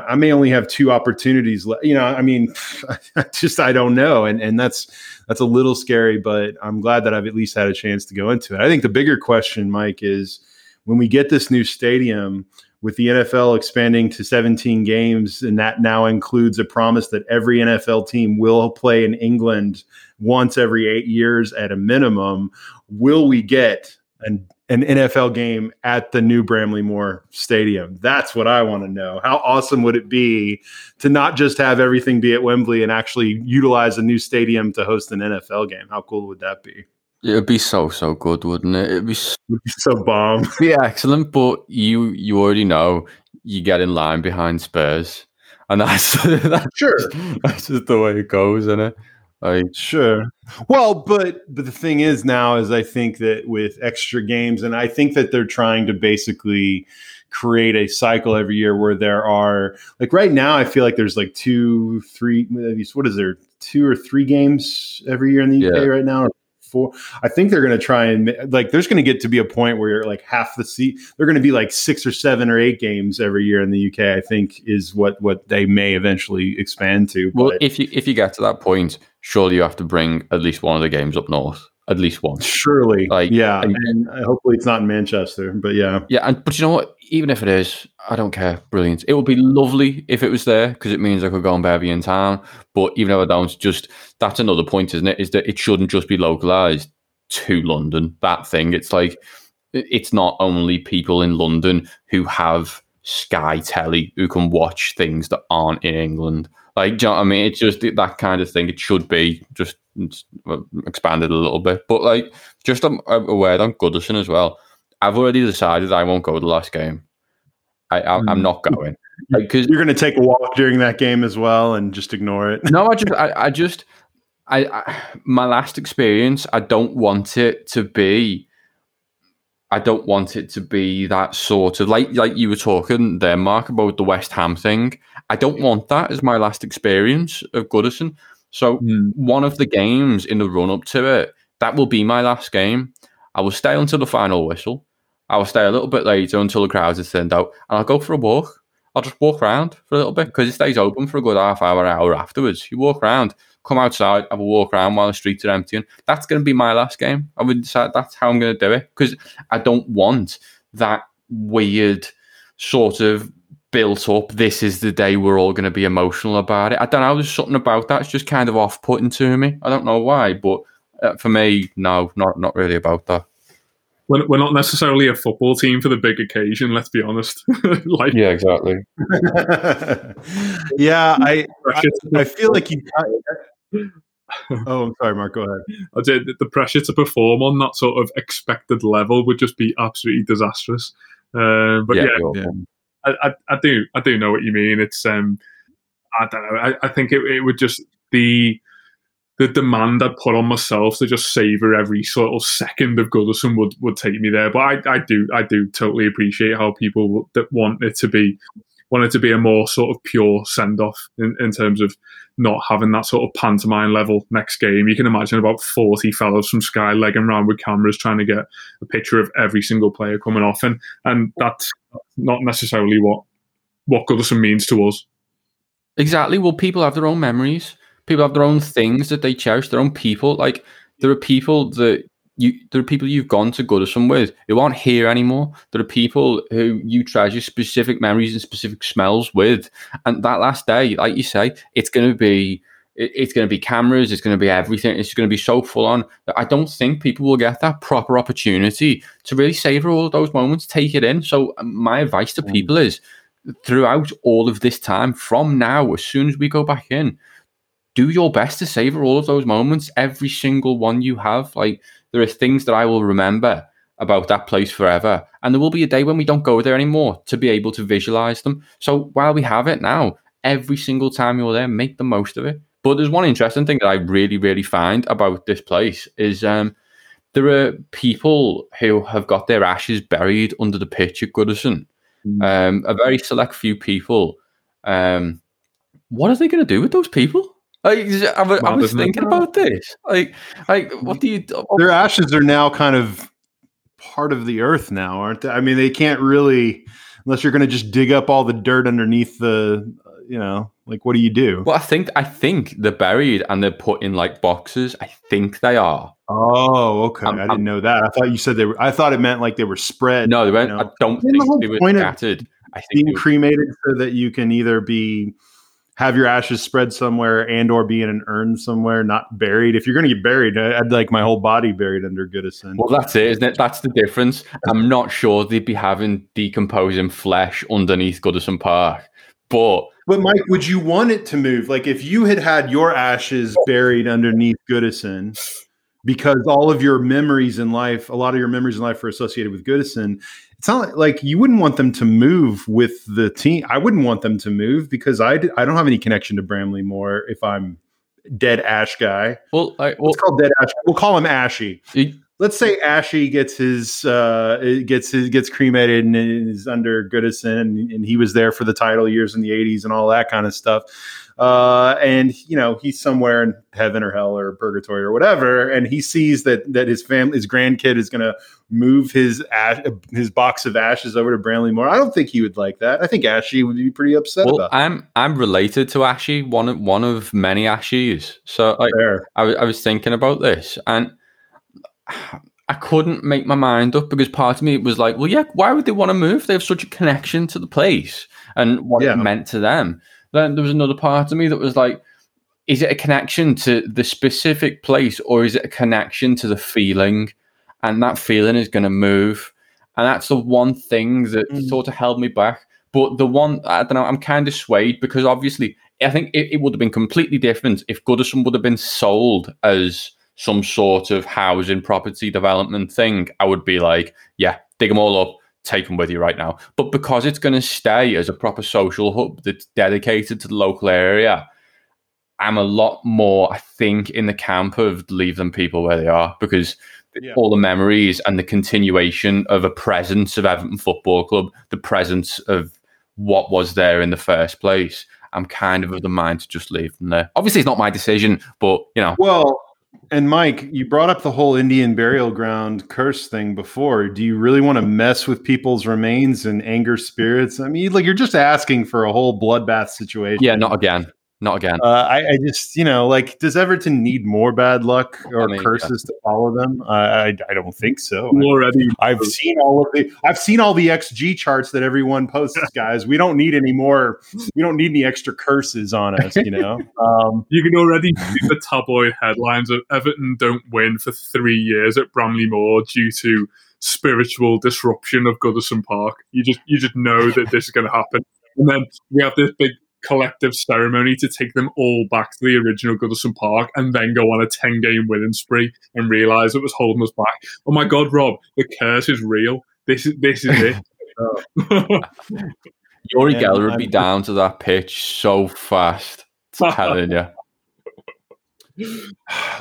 I, may only have two opportunities. left. you know, I mean, just I don't know, and and that's that's a little scary. But I'm glad that I've at least had a chance to go into it. I think the bigger question, Mike, is when we get this new stadium with the NFL expanding to 17 games, and that now includes a promise that every NFL team will play in England once every eight years at a minimum. Will we get an an NFL game at the new Bramley-Moore Stadium? That's what I want to know. How awesome would it be to not just have everything be at Wembley and actually utilize a new stadium to host an NFL game? How cool would that be? It'd be so so good, wouldn't it? It'd be so, It'd be so bomb. It'd be excellent, but you you already know you get in line behind Spurs, and that's that's sure that's just the way it goes, isn't it? I sure. Well, but but the thing is now is I think that with extra games, and I think that they're trying to basically create a cycle every year where there are like right now I feel like there's like two, three, what is there, two or three games every year in the UK yeah. right now, four. I think they're going to try and like there's going to get to be a point where you're like half the seat. They're going to be like six or seven or eight games every year in the UK. I think is what what they may eventually expand to. Well, but. if you if you get to that point, surely you have to bring at least one of the games up north. At least once. Surely, Like, yeah, and- and hopefully it's not in Manchester, but yeah, Yeah, and but you know what? Even if it is, I don't care. Brilliant. It would be lovely if it was there because it means I could go and bevy in town. But even if I don't, just that's another point, isn't it? Is that it shouldn't just be localized to London. That thing. It's like it's not only people in London who have Sky Telly who can watch things that aren't in England. Like, do you know what I mean? It's just that kind of thing. It should be just expanded a little bit. But like, just a, a word on Goodison as well. I've already decided I won't go to the last game. I, I I'm hmm. not going because you're going to take a walk during that game as well and just ignore it. no, I just, I, I just, I, I, my last experience. I don't want it to be. I don't want it to be that sort of like like you were talking there, Mark, about the West Ham thing. I don't want that as my last experience of Goodison. So hmm. one of the games in the run up to it, that will be my last game. I will stay until the final whistle. I will stay a little bit later until the crowds are thinned out, and I'll go for a walk. I'll just walk around for a little bit because it stays open for a good half hour, hour afterwards. You walk around, come outside, have a walk around while the streets are emptying. That's going to be my last game. I would decide that's how I'm going to do it because I don't want that weird sort of built up. This is the day we're all going to be emotional about it. I don't know. There's something about that. It's just kind of off putting to me. I don't know why, but uh, for me, no, not not really about that. We're, we're not necessarily a football team for the big occasion. Let's be honest. like, Yeah, exactly. yeah, I, I I feel like you. oh, I'm sorry, Mark. Go ahead. I did. the pressure to perform on that sort of expected level would just be absolutely disastrous. Uh, but Yeah, yeah, yeah. I, I, I do I do know what you mean. It's um, I don't know. I, I think it, it would just the the demand I'd put on myself to just savor every sort of second of Goodison would would take me there. But I, I do I do totally appreciate how people that want it to be want it to be a more sort of pure send off in, in terms of not having that sort of pantomime level next game. You can imagine about 40 fellows from Sky legging around with cameras trying to get a picture of every single player coming off. And, and that's not necessarily what, what Goodison means to us. Exactly. Well, people have their own memories. People have their own things that they cherish. Their own people. Like there are people that you. There are people you've gone to Goodison with who aren't here anymore. There are people who you treasure specific memories and specific smells with. And that last day, like you say, it's going to be. it- It's going to be cameras. It's going to be everything. It's going to be so full on. that I don't think people will get that proper opportunity to really savor all of those moments, take it in. So um, my advice to people is throughout all of this time from now, as soon as we go back in, do your best to savor all of those moments, every single one you have. Like, there are things that I will remember about that place forever. And there will be a day when we don't go there anymore to be able to visualize them. So while we have it now, every single time you're there, make the most of it. But there's one interesting thing that I really, really find about this place is um, there are people who have got their ashes buried under the pitch at Goodison. Um, a very select few people. Um, what are they going to do with those people? Like, I, was- I was isn't thinking about this. Like, like, what do you? Their ashes are now kind of part of the earth now, aren't they? I mean, they can't really, unless you're going to just dig up all the dirt underneath the, uh, you know, like what do you do? Well, I think I think they're buried and they're put in like boxes. I think they are. Oh, okay. I'm- I didn't know that. I thought you said they were. I thought it meant like they were spread. No, they weren't. you I don't Isn't the think whole they were point of scattered. I think being cremated so that you can either be have your ashes spread somewhere and or be in an urn somewhere, not buried. If you're going to get buried, I'd like my whole body buried under Goodison. Well, that's it, isn't it? That's the difference. I'm not sure they'd be having decomposing flesh underneath Goodison Park, but But Mike, would you want it to move? Like if you had had your ashes buried underneath Goodison, because all of your memories in life, a lot of your memories in life are associated with Goodison. It's not like, you wouldn't want them to move with the team. I wouldn't want them to move because I, d- I don't have any connection to Bramley Moore if I'm dead Ash guy. well, I, well, It's called dead Ash. We'll call him Ashy. Let's say Ashy gets his uh, gets his gets cremated and is under Goodison, and, and he was there for the title years in the '80s and all that kind of stuff. Uh, and you know he's somewhere in heaven or hell or purgatory or whatever, and he sees that that his family, his grandkid, is going to move his ash, his box of ashes over to Bramley Moore. I don't think he would like that. I think Ashy would be pretty upset well. I'm I'm related to Ashy, one of one of many Ashies. So I, I was thinking about this, and I couldn't make my mind up because part of me was like, well, yeah, why would they want to move? They have such a connection to the place and what Yeah. it meant to them. Then there was another part of me that was like, is it a connection to the specific place or is it a connection to the feeling? And that feeling is going to move. And that's the one thing that hmm. sort of held me back. But the one, I don't know, I'm kind of swayed because obviously I think it, it would have been completely different if Goodison would have been sold as some sort of housing property development thing. I would be like, yeah, dig them all up, take them with you right now. But because it's going to stay as a proper social hub that's dedicated to the local area, I'm a lot more, I think, in the camp of leave them people where they are because all the memories and the continuation of a presence of Everton Football Club, the presence of what was there in the first place. I'm kind of of the mind to just leave them there. Obviously, it's not my decision, but you know, Well, and Mike, you brought up the whole Indian burial ground curse thing before. Do you really want to mess with people's remains and anger spirits? I mean, like you're just asking for a whole bloodbath situation. yeah, not again, not again. Uh, I, I just, you know, like, does Everton need more bad luck or mean, curses to follow them? I, I, I don't think so. Already, I've seen all of the, I've seen all the XG charts that everyone posts, guys. We don't need any more. We don't need any extra curses on us, you know. Um, You can already see the tabloid headlines of Everton don't win for three years at Bramley Moore due to spiritual disruption of Goodison Park. You just you just know that this is going to happen, and then we have this big collective ceremony to take them all back to the original Goodison Park, and then go on a ten game winning spree and realize it was holding us back. Oh my God, Rob, the curse is real. This is this is it. Yuri Yeah, Geller would be down to that pitch so fast. I'm telling you.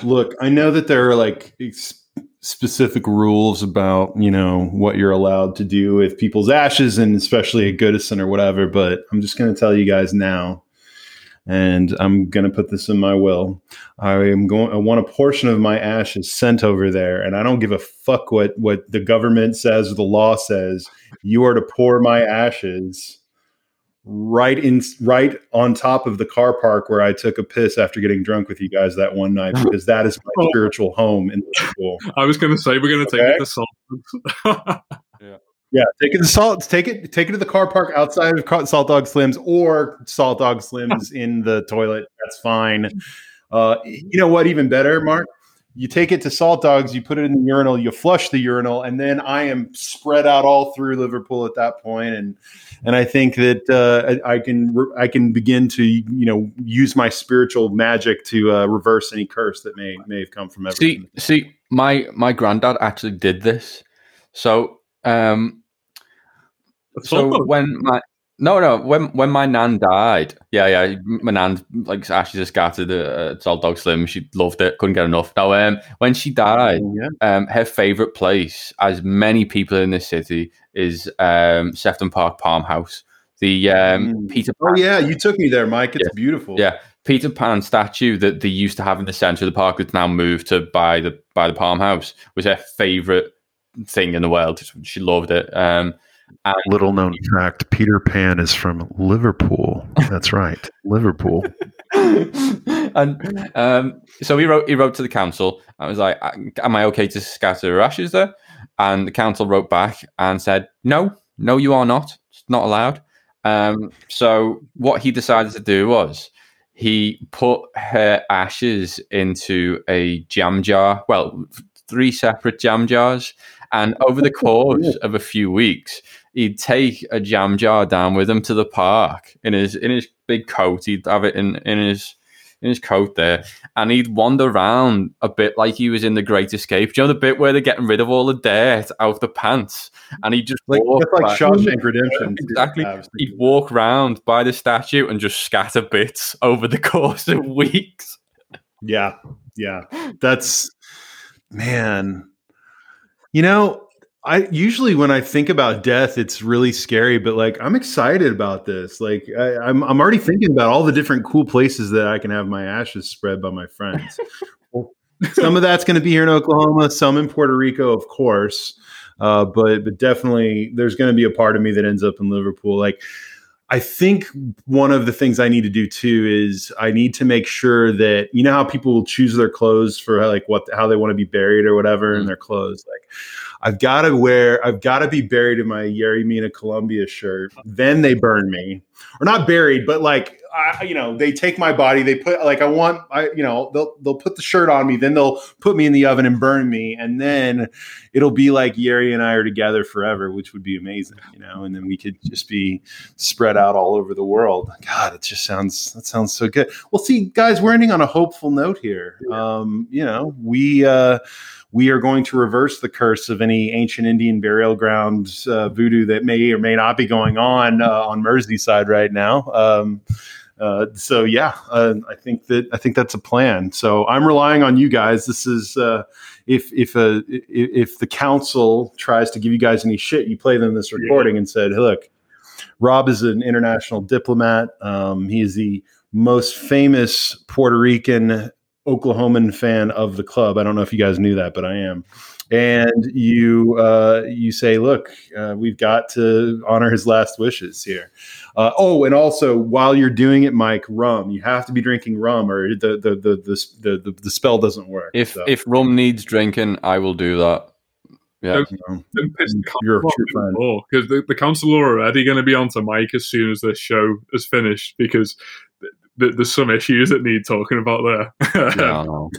look, I know that there are like ex- specific rules about you know what you're allowed to do with people's ashes, and especially a Goodison or whatever. But I'm just going to tell you guys now, and I'm going to put this in my will. I am going. I want a portion of my ashes sent over there, and I don't give a fuck what what the government says or the law says. You are to pour my ashes right in right on top of the car park where I took a piss after getting drunk with you guys that one night because that is my spiritual home in Liverpool. I was going to say we're going to take Okay. it to Salford. Yeah, take it to salt. Take it. Take it to the car park outside of Salt Dog Slims or Salt Dog Slims in the toilet. That's fine. Uh, you know what? Even better, Mark. You take it to Salt Dogs. You put it in the urinal. You flush the urinal, and then I am spread out all through Liverpool at that point, and and I think that uh, I I can I can begin to you know use my spiritual magic to uh, reverse any curse that may may have come from everything. See, see, my my granddad actually did this. So, um, so when my no no when when my nan died, yeah yeah, my nan like ashes are scattered uh, at Salt Dog Slim. She loved it, couldn't get enough. Now, um, when she died, Yeah. um, her favorite place, as many people in this city, is um, Sefton Park Palm House. The um, Mm. Peter Oh yeah, you took me there, Mike. It's beautiful. yeah, Peter Pan statue that they used to have in the center of the park that's now moved to by the by the Palm House was her favorite thing in the world. She loved it. Um, Little known fact Peter Pan is from Liverpool. That's right. Liverpool. and um, so he wrote he wrote to the council. I was like, "Am I okay to scatter ashes there?" And the council wrote back and said, "No, no, you are not. It's not allowed." Um, so what he decided to do was he put her ashes into a jam jar. Well, three separate jam jars, and over the course of a few weeks, he'd take a jam jar down with him to the park in his in his big coat. He'd have it in in his in his coat there, and he'd wander around a bit like he was in the Great Escape. Do you know the bit where they're getting rid of all the dirt out of the pants, and he just Like walk like Shawshank Redemption. Exactly. Yeah, He'd walk round by the statue and just scatter bits over the course of weeks. Yeah, yeah. That's man. You know, I usually when I think about death, it's really scary, but like I'm excited about this. Like I, I'm, I'm already thinking about all the different cool places that I can have my ashes spread by my friends. some of that's going to be here in Oklahoma, some in Puerto Rico, of course. Uh, but but definitely, there's going to be a part of me that ends up in Liverpool. Like I think one of the things I need to do too is I need to make sure that you know how people will choose their clothes for like what how they want to be buried or whatever in their clothes. Like I've got to wear, I've got to be buried in my Yerry Mina Colombia shirt. Then they burn me, or not buried, but like I, you know, they take my body. They put like I want, I you know, they'll they'll put the shirt on me. Then they'll put me in the oven and burn me, and then it'll be like Yerry and I are together forever, which would be amazing, you know. And then we could just be spread out all over the world. God, it just sounds that sounds so good. Well, see, guys, we're ending on a hopeful note here. Um, you know, we. uh we are going to reverse the curse of any ancient Indian burial ground uh, voodoo that may or may not be going on uh, on Merseyside right now. Um, uh, so yeah, uh, I think that I think that's a plan. So I'm relying on you guys. This is uh, if if a if the council tries to give you guys any shit, you play them this recording and said, hey, "Look, Rob is an international diplomat. Um, he is the most famous Puerto Rican Oklahoman fan of the club. I don't know if you guys knew that, but I am. And you uh, you say, look, uh, we've got to honor his last wishes here. Uh, oh, and also while you're doing it, Mike, rum. You have to be drinking rum, or the the the the the, the spell doesn't work. If So, if rum needs drinking, I will do that. Yeah. Don't, don't piss the You're a true friend. off because the, the council are already going to be onto Mike as soon as this show is finished because th- th- there's some issues that need talking about there. Yeah, I know.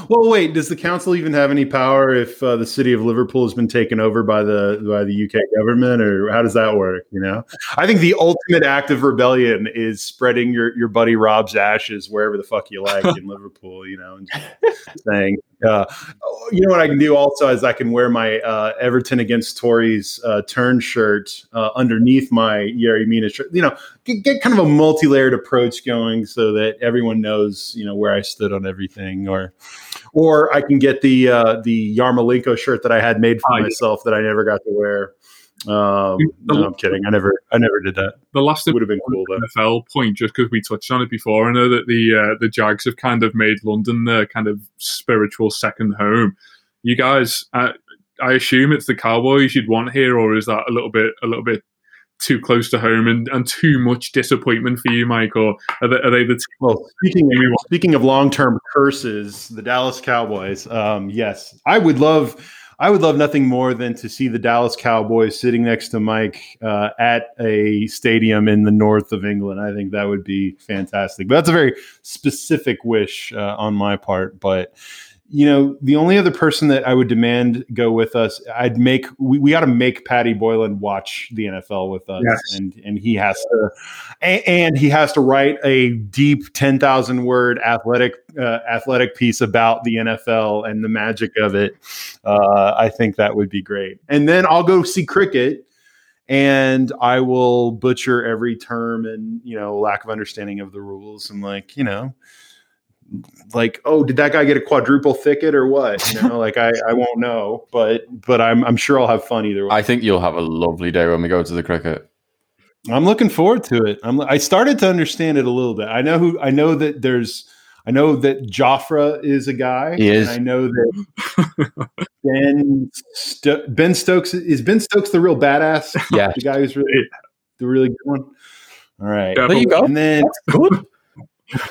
well, wait. Does the council even have any power if uh, the city of Liverpool has been taken over by the by the UK government, or how does that work? You know, I think the ultimate act of rebellion is spreading your your buddy Rob's ashes wherever the fuck you like in Liverpool. You know, and saying, uh, you know what I can do also is I can wear my uh, Everton against Tories uh, turn shirt uh, underneath my Yerry Mina shirt. You know, get, get kind of a multi-layered approach going so that everyone knows you know where I stood on everything. Or, or I can get the uh, the Yarmolenko shirt that I had made for Oh, yeah. myself that I never got to wear. Um, no, I'm kidding. I never I never did that. the last Would have been cool though. NFL point, just because we touched on it before, I know that the uh, the Jags have kind of made London their kind of spiritual second home. You guys, I, I assume it's the Cowboys you'd want here, or is that a little bit a little bit too close to home and, and too much disappointment for you, Mike? Or are they, are they the team? Well, speaking of, speaking of long term curses, the Dallas Cowboys. Um, yes, I would love. I would love nothing more than to see the Dallas Cowboys sitting next to Mike uh, at a stadium in the north of England. I think that would be fantastic. But that's a very specific wish uh, on my part. But you know, the only other person that I would demand go with us, I'd make we, we got to make Paddy Boyland watch the NFL with us, Yes. and and he has to, and, and he has to write a deep ten thousand word athletic uh, athletic piece about the NFL and the magic of it. Uh, I think that would be great, and then I'll go see cricket. And I will butcher every term and you know lack of understanding of the rules and like you know like oh did that guy get a quadruple thicket or what you know like i i won't know but but i'm i'm sure i'll have fun either way I think you'll have a lovely day when we go to the cricket. i'm looking forward to it i'm i started to understand it a little bit i know who i know that there's i know that Jofra is a guy He is. and i know that ben Sto- ben stokes is ben stokes the real badass Yeah. the guy who's really the really good one all right Yeah, There you go. and then Good.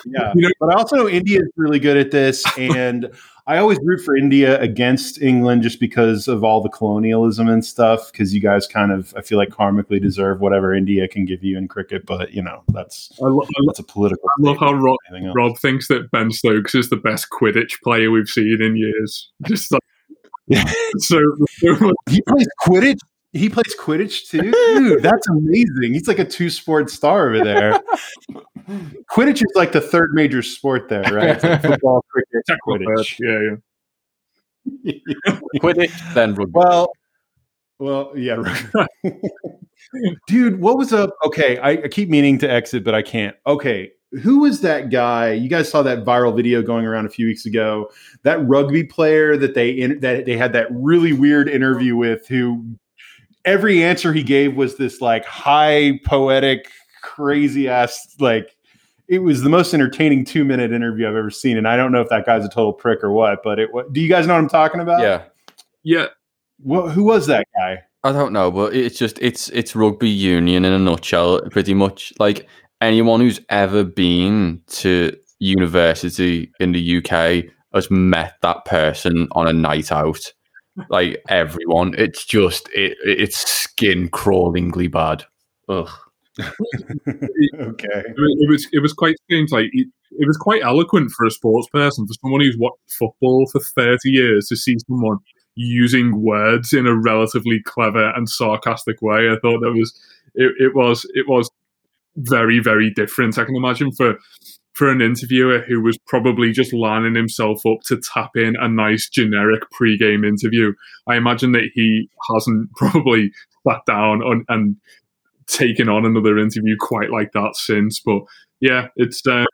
Yeah You know- but i also know india is really good at this and i always root for india against england just because of all the colonialism and stuff because you guys kind of i feel like karmically deserve whatever india can give you in cricket but you know that's I, lo- I, that's a political I love how Rob, more than anything else. Rob thinks that Ben Stokes is the best Quidditch player we've seen in years. Just like, so, so much he plays quidditch he plays quidditch too dude that's amazing he's like a two sport star over there quidditch is like the third major sport there right It's like football cricket quidditch Yeah, yeah. Quidditch, then rugby. Well, well, yeah, dude. What was up? Okay, I, I keep meaning to exit, but I can't. Okay, who was that guy? You guys saw that viral video going around a few weeks ago. That rugby player that they in, that they had that really weird interview with, who every answer he gave was this like high poetic, crazy ass like. It was the most entertaining two minute interview I've ever seen, and I don't know if that guy's a total prick or what. But it. wa- Do you guys know what I'm talking about? yeah. Yeah, Well, who was that guy? I don't know, but it's just it's it's rugby union in a nutshell, pretty much. Like anyone who's ever been to university in the UK has met that person on a night out. Like everyone, it's just it it's skin crawlingly bad. Ugh. okay. It, was- it was it was quite strange. Like it, it was quite eloquent for a sports person, for someone who's watched football for thirty years, to see someone using words in a relatively clever and sarcastic way. I thought that was it, it was it was very very different. I can imagine for for an interviewer who was probably just lining himself up to tap in a nice generic pre-game interview. I imagine that he hasn't probably sat down on, and taken on another interview quite like that since. But yeah, it's um,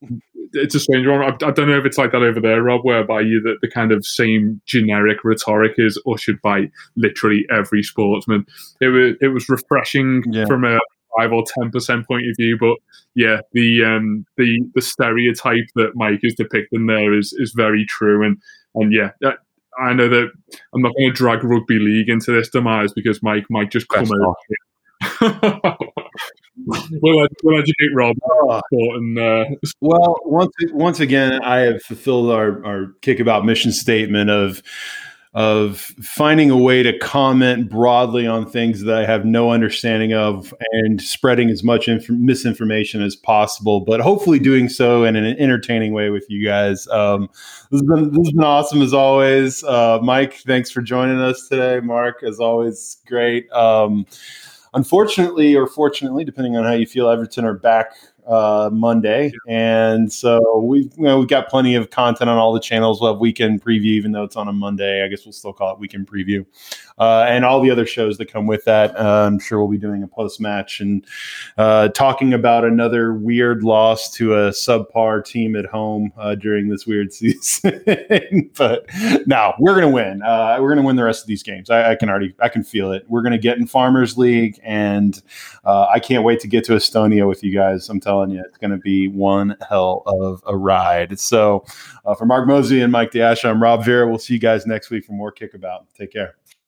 it's a strange one. I, I don't know if it's like that over there, Rob, whereby you the, the kind of same generic rhetoric is ushered by literally every sportsman. It was it was refreshing from a five or ten percent point of view, but yeah, the um the the stereotype that Mike is depicting there is is very true, and and yeah. That, I know that I'm not going to drag rugby league into this demise because Mike might just come out. we'll, we'll educate Rob. And, uh, Well, once once again, I have fulfilled our, our kickabout mission statement of of finding a way to comment broadly on things that I have no understanding of and spreading as much inf- misinformation as possible, but hopefully doing so in an entertaining way with you guys. Um, this, has been, this has been awesome as always. Uh, Mike, thanks for joining us today. Mark, as always, great. Um, unfortunately, or fortunately, depending on how you feel, Everton are back uh, Monday, and so we've you know we've got plenty of content on all the channels. We'll have weekend preview, even though it's on a Monday. I guess we'll still call it weekend preview, uh, and all the other shows that come with that. Uh, I'm sure we'll be doing a post match and uh, talking about another weird loss to a subpar team at home uh, during this weird season. but no, we're gonna win. Uh, we're gonna win the rest of these games. I, I can already I can feel it. We're gonna get in Farmers League, and uh, I can't wait to get to Estonia with you guys. I'm telling you, it's going to be one hell of a ride. So, for Mark Mosey and Mike Dash, I'm Rob Vera. We'll see you guys next week for more Kickabout. Take care.